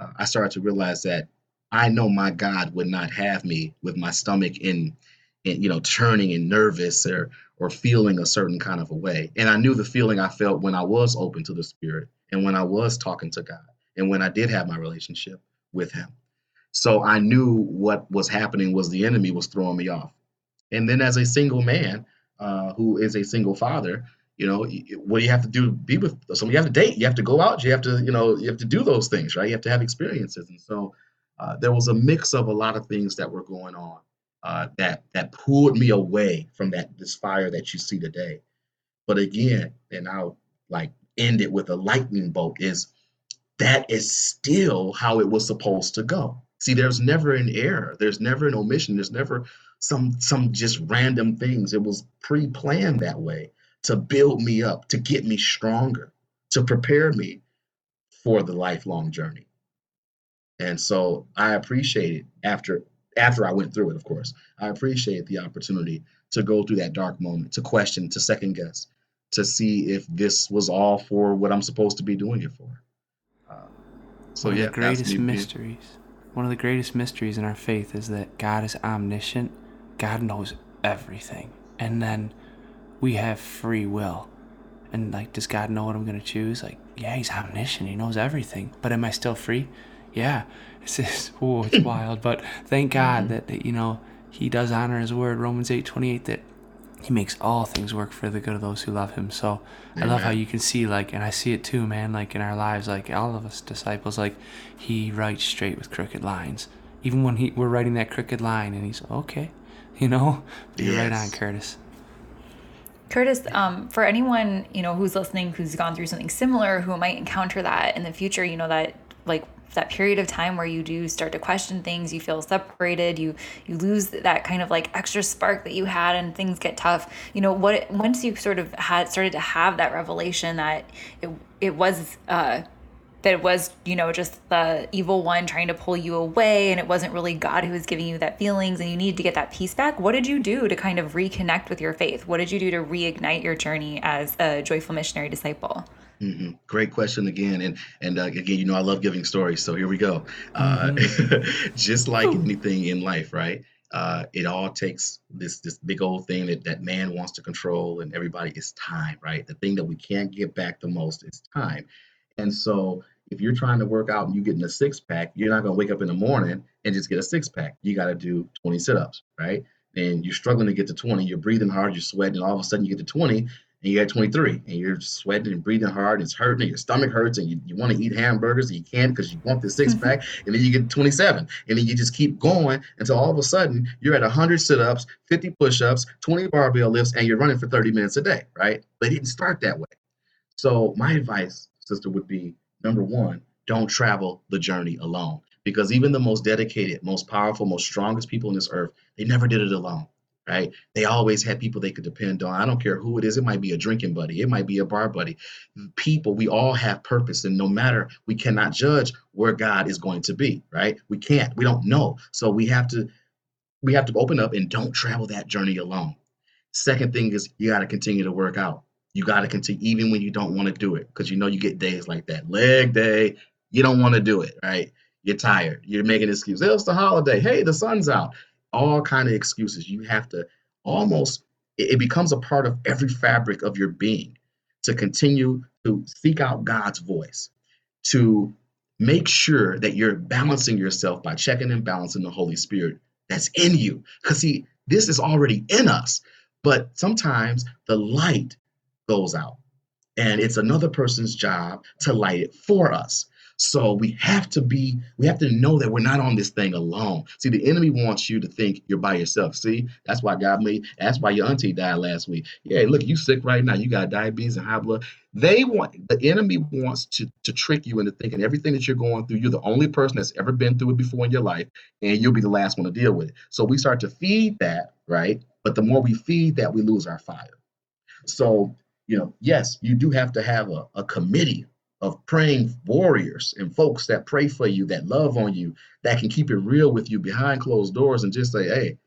uh, I started to realize that I know my God would not have me with my stomach in, in you know, turning and nervous or or feeling a certain kind of a way. And I knew the feeling I felt when I was open to the Spirit and when I was talking to God and when I did have my relationship with Him. So I knew what was happening was the enemy was throwing me off. And then as a single man uh, who is a single father, you know, what do you have to do? Be with someone. You have to date. You have to go out. You have to, you know, you have to do those things, right? You have to have experiences. And so uh, there was a mix of a lot of things that were going on uh, that that pulled me away from that this fire that you see today. But again, and I'll like end it with a lightning bolt is that is still how it was supposed to go. See, there's never an error. There's never an omission. There's never some some just random things. It was pre-planned that way to build me up, to get me stronger, to prepare me for the lifelong journey. And so I appreciate it after after I went through it, of course. I appreciate the opportunity to go through that dark moment, to question, to second guess, to see if this was all for what I'm supposed to be doing it for. Uh, so yeah, the greatest mysteries. One of the greatest mysteries in our faith is that God is omniscient. God knows everything, and then we have free will. And like, does God know what I'm gonna choose? Like, yeah, He's omniscient. He knows everything. But am I still free? yeah, it's just, oh, it's wild. But thank God mm-hmm. that, that, you know, he does honor his word, Romans 8 28, that he makes all things work for the good of those who love him. So Amen. I love how you can see, like, and I see it too, man, like in our lives, like all of us disciples, like, he writes straight with crooked lines. Even when he we're writing that crooked line, and he's okay, you know. But you're yes. right on, Curtis. Curtis, um, for anyone you know who's listening, who's gone through something similar, who might encounter that in the future, you know that like that period of time where you do start to question things you feel separated you you lose that kind of like extra spark that you had and things get tough. You know what once you sort of had started to have that revelation that it it was uh that it was you know just the evil one trying to pull you away and it wasn't really god who was giving you that feelings and you needed to get that peace back what did you do to kind of reconnect with your faith? What did you do to reignite your journey as a joyful missionary disciple Mm-hmm. Great question again, and and uh, again, you know, I love giving stories, so here we go. Uh, mm-hmm. just like Ooh. anything in life, right? Uh, it all takes this this big old thing that that man wants to control, and everybody is time, right? The thing that we can't get back the most is time, and so if you're trying to work out and you getting a six pack, you're not gonna wake up in the morning and just get a six pack. You got to do 20 sit ups, right? And you're struggling to get to 20. You're breathing hard, you're sweating, and all of a sudden you get to 20, and you got mm-hmm. 23 and you're sweating and breathing hard and it's hurting and your stomach hurts and you, you want to eat hamburgers and you can't because you want the six mm-hmm. pack and then you get 27 and then you just keep going until all of a sudden you're at 100 sit-ups 50 push-ups 20 barbell lifts and you're running for 30 minutes a day right? But it didn't start that way. So my advice sister would be number one don't travel the journey alone because even the most dedicated most powerful most strongest people on this earth they never did it alone right? They always had people they could depend on. I don't care who it is. It might be a drinking buddy, it might be a bar buddy. People, we all have purpose, and no matter, we cannot judge where God is going to be, right? We can't. We don't know. So we have to we have to open up and don't travel that journey alone. Second thing is you got to continue to work out. You got to continue, even when you don't want to do it, because you know you get days like that. Leg day, you don't want to do it, right? You're tired. You're making excuses. It's the holiday. Hey, the sun's out. All kind of excuses. You have to almost. It, becomes a part of every fabric of your being to continue to seek out God's voice, to make sure that you're balancing yourself by checking and balancing the Holy Spirit that's in you. Because see, this is already in us, but sometimes the light goes out. And it's another person's job to light it for us. So we have to be, we have to know that we're not on this thing alone. See, the enemy wants you to think you're by yourself. See, that's why God made, that's why your auntie died last week. Yeah, look, you sick right now. You got diabetes and high blood. They want, the enemy wants to, to trick you into thinking everything that you're going through, you're the only person that's ever been through it before in your life, and you'll be the last one to deal with it. So we start to feed that, right? But the more we feed that, we lose our fire. So, you know, yes, you do have to have a, a committee of praying warriors and folks that pray for you, that love on you, that can keep it real with you behind closed doors and just say, hey,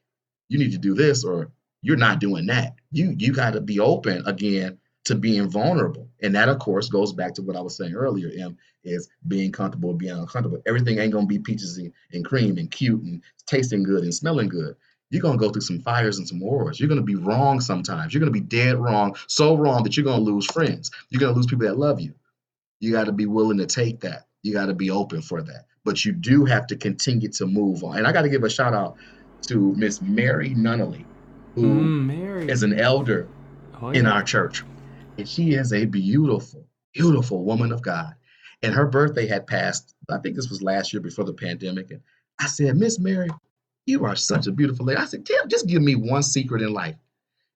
you need to do this or you're not doing that. You you got to be open again to being vulnerable. And that of course goes back to what I was saying earlier, Em, is being comfortable, being uncomfortable. Everything ain't gonna be peaches and, and cream and cute and tasting good and smelling good. You're gonna go through some fires and some wars. You're gonna be wrong sometimes. You're gonna be dead wrong, so wrong that you're gonna lose friends. You're gonna lose people that love you. You got to be willing to take that. You got to be open for that. But you do have to continue to move on. And I got to give a shout out to Miss Mary Nunnally, who mm, Mary. is an elder oh, yeah. in our church. And she is a beautiful, beautiful woman of God. And her birthday had passed, I think this was last year before the pandemic. And I said, Miss Mary, you are such a beautiful lady. I said, just give me one secret in life.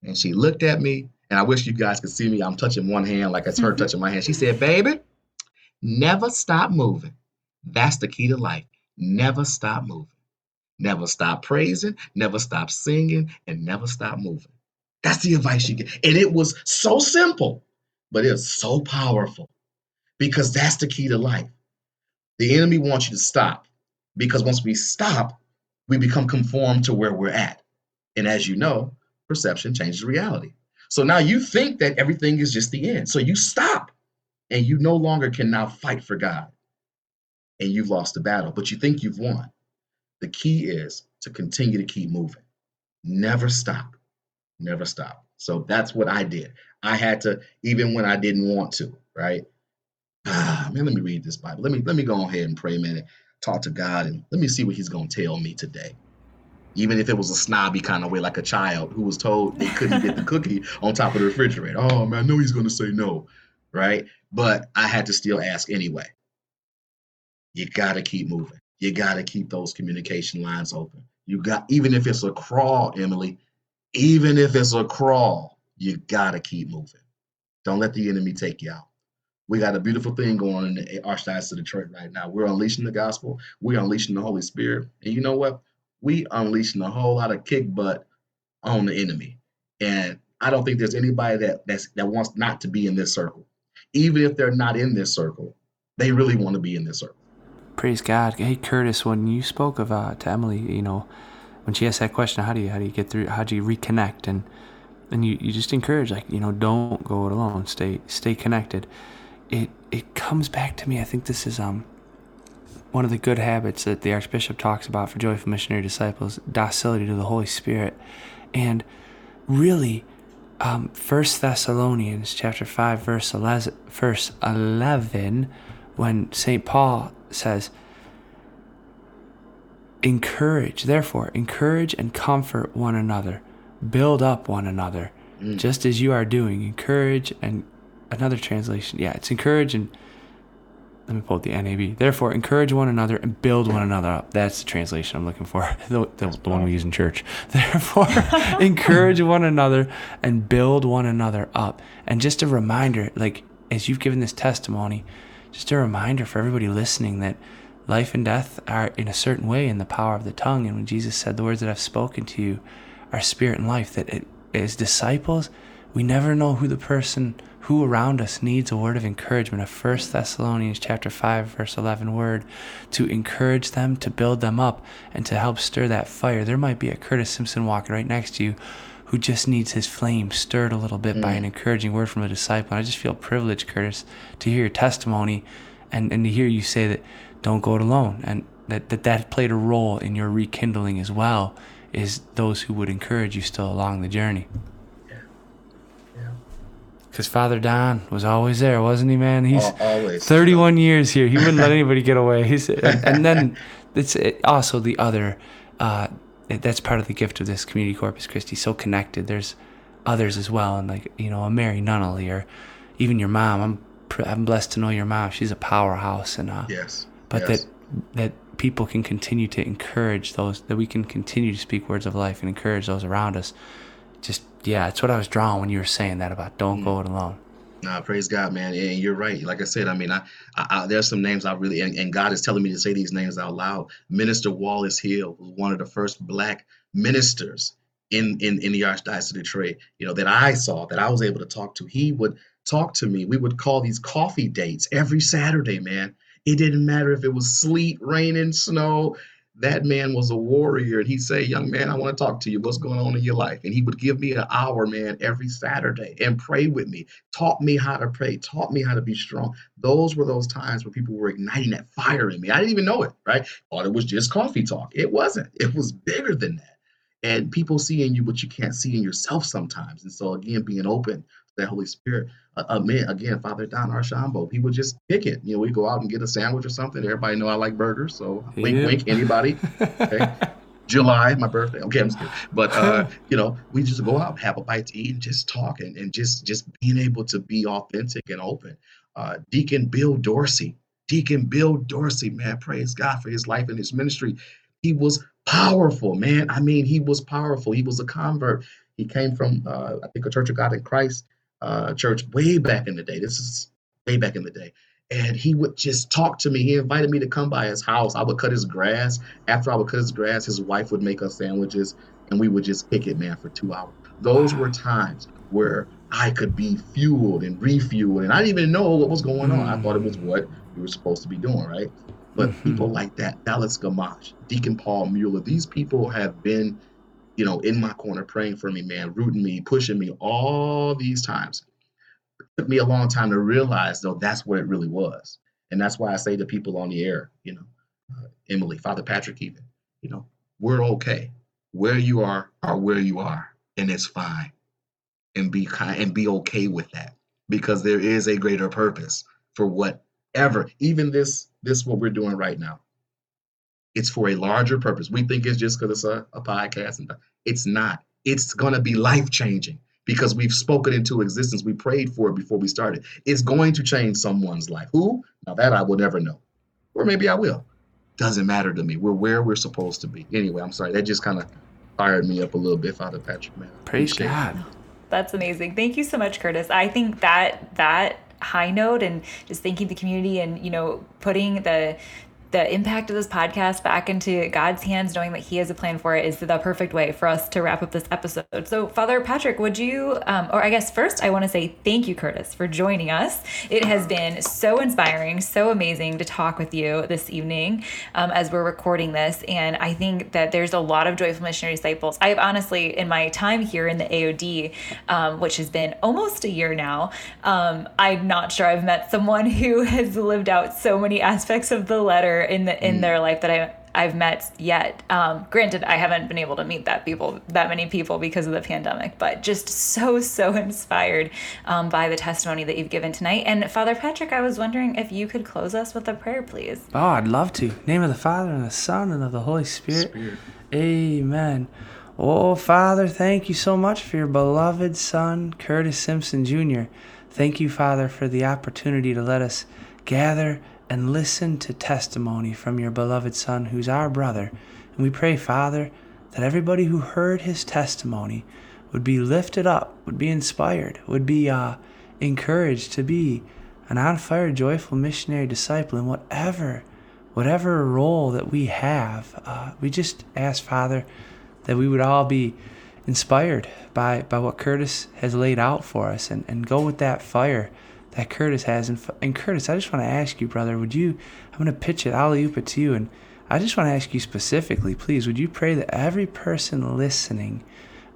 And she looked at me, and I wish you guys could see me. I'm touching one hand like it's her touching my hand. She said, Baby, Never stop moving. That's the key to life. Never stop moving. Never stop praising, never stop singing, and never stop moving. That's the advice you get. And it was so simple, but it's so powerful because that's the key to life. The enemy wants you to stop because once we stop, we become conformed to where we're at. And as you know, perception changes reality. So now you think that everything is just the end. So you stop and you no longer can now fight for God and you've lost the battle, but you think you've won. The key is to continue to keep moving. Never stop. Never stop. So that's what I did. I had to, even when I didn't want to, right? Ah, man, let me read this Bible. Let me let me go ahead and pray a minute, talk to God, and let me see what He's gonna tell me today. Even if it was a snobby kind of way, like a child who was told they couldn't get the cookie on top of the refrigerator. Oh man, I know he's gonna say no right? But I had to still ask anyway. You got to keep moving. You got to keep those communication lines open. You got, even if it's a crawl, Emily, even if it's a crawl, you got to keep moving. Don't let the enemy take you out. We got a beautiful thing going on in the Archdiocese of Detroit right now. We're unleashing the gospel. We're unleashing the Holy Spirit. And you know what? We unleashing a whole lot of kick butt on the enemy. And I don't think there's anybody that that's, that wants not to be in this circle even if they're not in this circle, they really want to be in this circle. Praise God. Hey Curtis, when you spoke of uh, to Emily, you know, when she asked that question, how do you how do you get through? How do you reconnect? And and you, you just encourage like you know don't go it alone. Stay stay connected. It it comes back to me. I think this is um one of the good habits that the Archbishop talks about for joyful missionary disciples: docility to the Holy Spirit, and really um, 1 Thessalonians chapter 5 verse 11, verse 11 when St. Paul says encourage therefore encourage and comfort one another build up one another mm. just as you are doing encourage and another translation yeah it's encourage and let me pull up the NAB. Therefore, encourage one another and build one another up. That's the translation I'm looking for, the, the, the one we use in church. Therefore, encourage one another and build one another up. And just a reminder, like as you've given this testimony, just a reminder for everybody listening that life and death are in a certain way in the power of the tongue. And when Jesus said, The words that I've spoken to you are spirit and life, that it, as disciples, we never know who the person who around us needs a word of encouragement, a 1 Thessalonians chapter 5 verse 11 word to encourage them, to build them up and to help stir that fire. There might be a Curtis Simpson walking right next to you who just needs his flame stirred a little bit mm. by an encouraging word from a disciple. And I just feel privileged, Curtis, to hear your testimony and, and to hear you say that don't go it alone and that, that that played a role in your rekindling as well is those who would encourage you still along the journey. Because Father Don was always there, wasn't he, man? He's always 31 years here. He wouldn't let anybody get away. He's, and then it's also the other. Uh, that's part of the gift of this community, Corpus Christi. So connected. There's others as well, and like you know, a Mary Nunnally or even your mom. I'm I'm blessed to know your mom. She's a powerhouse, and uh, yes, but yes. that that people can continue to encourage those that we can continue to speak words of life and encourage those around us just yeah, it's what I was drawing when you were saying that about don't go mm. it alone. Nah, praise God, man. And you're right. Like I said, I mean, I, I, I there's some names I really, and, and, God is telling me to say these names out loud. Minister Wallace Hill was one of the first black ministers in in in the Archdiocese of Detroit. You know that I saw that I was able to talk to. He would talk to me. We would call these coffee dates every Saturday, man. It didn't matter if it was sleet, raining, snow that man was a warrior. And he'd say young man i want to talk to you. What's going on in your life? And he would give me an hour man every saturday and pray with me. Taught me how to pray. Taught me how to be strong. Those were those times where people were igniting that fire in me. I didn't even know it right? Thought it was just coffee talk. It wasn't. It was bigger than that. And people see in you what you can't see in yourself sometimes. And so again being open that Holy Spirit. Uh, uh, man, again, Father Don Archambault, he would just pick it. You know, we go out and get a sandwich or something. Everybody know I like burgers, so yeah. wink, wink. Anybody? Okay. July, my birthday. Okay, I'm just kidding. But uh, you know, we just go out, have a bite to eat, and just talk, and, and just just being able to be authentic and open. Uh, Deacon Bill Dorsey, Deacon Bill Dorsey, man, praise God for his life and his ministry. He was powerful, man. I mean, he was powerful. He was a convert. He came from, uh, I think, a Church of God in Christ uh, church way back in the day. This is way back in the day. And he would just talk to me. He invited me to come by his house. I would cut his grass. After I would cut his grass, his wife would make us sandwiches and we would just kick it, man, for two hours. Those were times where I could be fueled and refueled. And I didn't even know what was going on. I thought it was what we were supposed to be doing, right? But mm-hmm. people like that, Dallas Gamache, Deacon Paul Mueller, these people have been you know, in my corner praying for me, man, rooting me, pushing me all these times. It took me a long time to realize, though, that's what it really was. And that's why I say to people on the air, you know, uh, Emily, Father Patrick, even, you know, we're okay. Where you are, are where you are, and it's fine. And be kind and be okay with that because there is a greater purpose for whatever, even this, this what we're doing right now. It's for a larger purpose. We think it's just because it's a, a podcast, and it's not. It's going to be life changing because we've spoken into existence. We prayed for it before we started. It's going to change someone's life. Who? Now that I will never know, or maybe I will. Doesn't matter to me. We're where we're supposed to be. Anyway, I'm sorry. That just kind of fired me up a little bit, Father Patrick. Man, praise God. That's amazing. Thank you so much, Curtis. I think that that high note and just thanking the community and you know putting the the impact of this podcast back into God's hands, knowing that He has a plan for it, is the perfect way for us to wrap up this episode. So, Father Patrick, would you, um, or I guess first, I want to say thank you, Curtis, for joining us. It has been so inspiring, so amazing to talk with you this evening um, as we're recording this. And I think that there's a lot of joyful missionary disciples. I've honestly, in my time here in the AOD, um, which has been almost a year now, um, I'm not sure I've met someone who has lived out so many aspects of the letter in the in mm. their life that I I've met yet. Um, granted, I haven't been able to meet that people that many people because of the pandemic, but just so so inspired um, by the testimony that you've given tonight. And Father Patrick, I was wondering if you could close us with a prayer, please. Oh, I'd love to. Name of the Father and the Son and of the Holy Spirit. Spirit. Amen. Oh, Father, thank you so much for your beloved Son, Curtis Simpson Jr. Thank you, Father, for the opportunity to let us gather and listen to testimony from your beloved Son, who's our brother. And we pray, Father, that everybody who heard his testimony would be lifted up, would be inspired, would be uh, encouraged to be an on fire, joyful missionary disciple in whatever, whatever role that we have. Uh, we just ask, Father, that we would all be inspired by, by what Curtis has laid out for us and, and go with that fire that Curtis has. And, and Curtis, I just want to ask you, brother, would you, I'm going to pitch it, oop it to you. And I just want to ask you specifically, please, would you pray that every person listening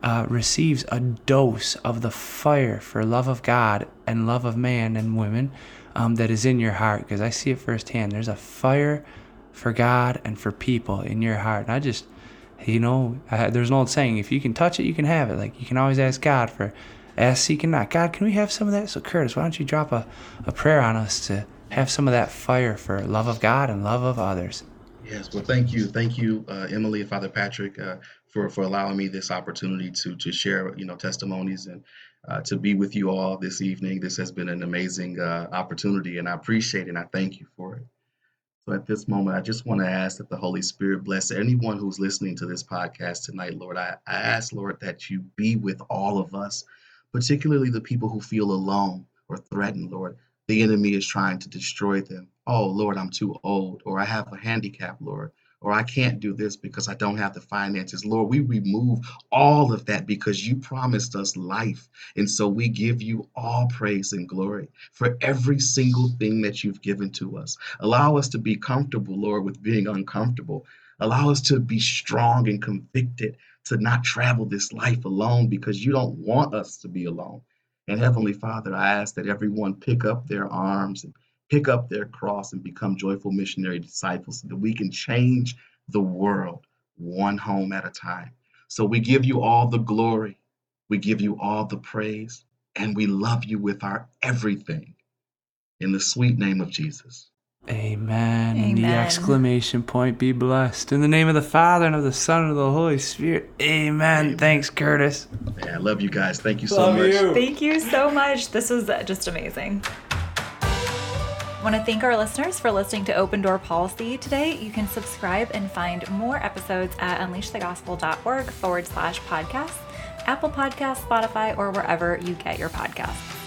uh, receives a dose of the fire for love of God and love of man and women um, that is in your heart, because I see it firsthand. There's a fire for God and for people in your heart. And I just, you know, I, there's an old saying: if you can touch it, you can have it. Like you can always ask God for, ask, seek, and not. God, can we have some of that? So Curtis, why don't you drop a, a prayer on us to have some of that fire for love of God and love of others? Yes, well, thank you, thank you, uh, Emily and Father Patrick, uh, for for allowing me this opportunity to to share, you know, testimonies and uh, to be with you all this evening. This has been an amazing uh, opportunity, and I appreciate it. and I thank you for it. So at this moment, I just want to ask that the Holy Spirit bless anyone who's listening to this podcast tonight, Lord. I, I ask, Lord, that you be with all of us, particularly the people who feel alone or threatened, Lord. The enemy is trying to destroy them. Oh, Lord, I'm too old, or I have a handicap, Lord or I can't do this because I don't have the finances. Lord, we remove all of that because you promised us life. And so we give you all praise and glory for every single thing that you've given to us. Allow us to be comfortable, Lord, with being uncomfortable. Allow us to be strong and convicted to not travel this life alone because you don't want us to be alone. And Heavenly Father, I ask that everyone pick up their arms and pick up their cross and become joyful missionary disciples so that we can change the world one home at a time. So we give you all the glory, we give you all the praise, and we love you with our everything. In the sweet name of Jesus. Amen. Amen. The exclamation point be blessed. In the name of the Father and of the Son and of the Holy Spirit. Amen. Amen. Thanks, Curtis. Yeah, I love you guys. Thank you so love much. You. Thank you so much. This was just amazing. I want to thank our listeners for listening to Open Door Policy today. You can subscribe and find more episodes at unleashthegospel.org forward slash podcast, Apple Podcasts, Spotify, or wherever you get your podcasts.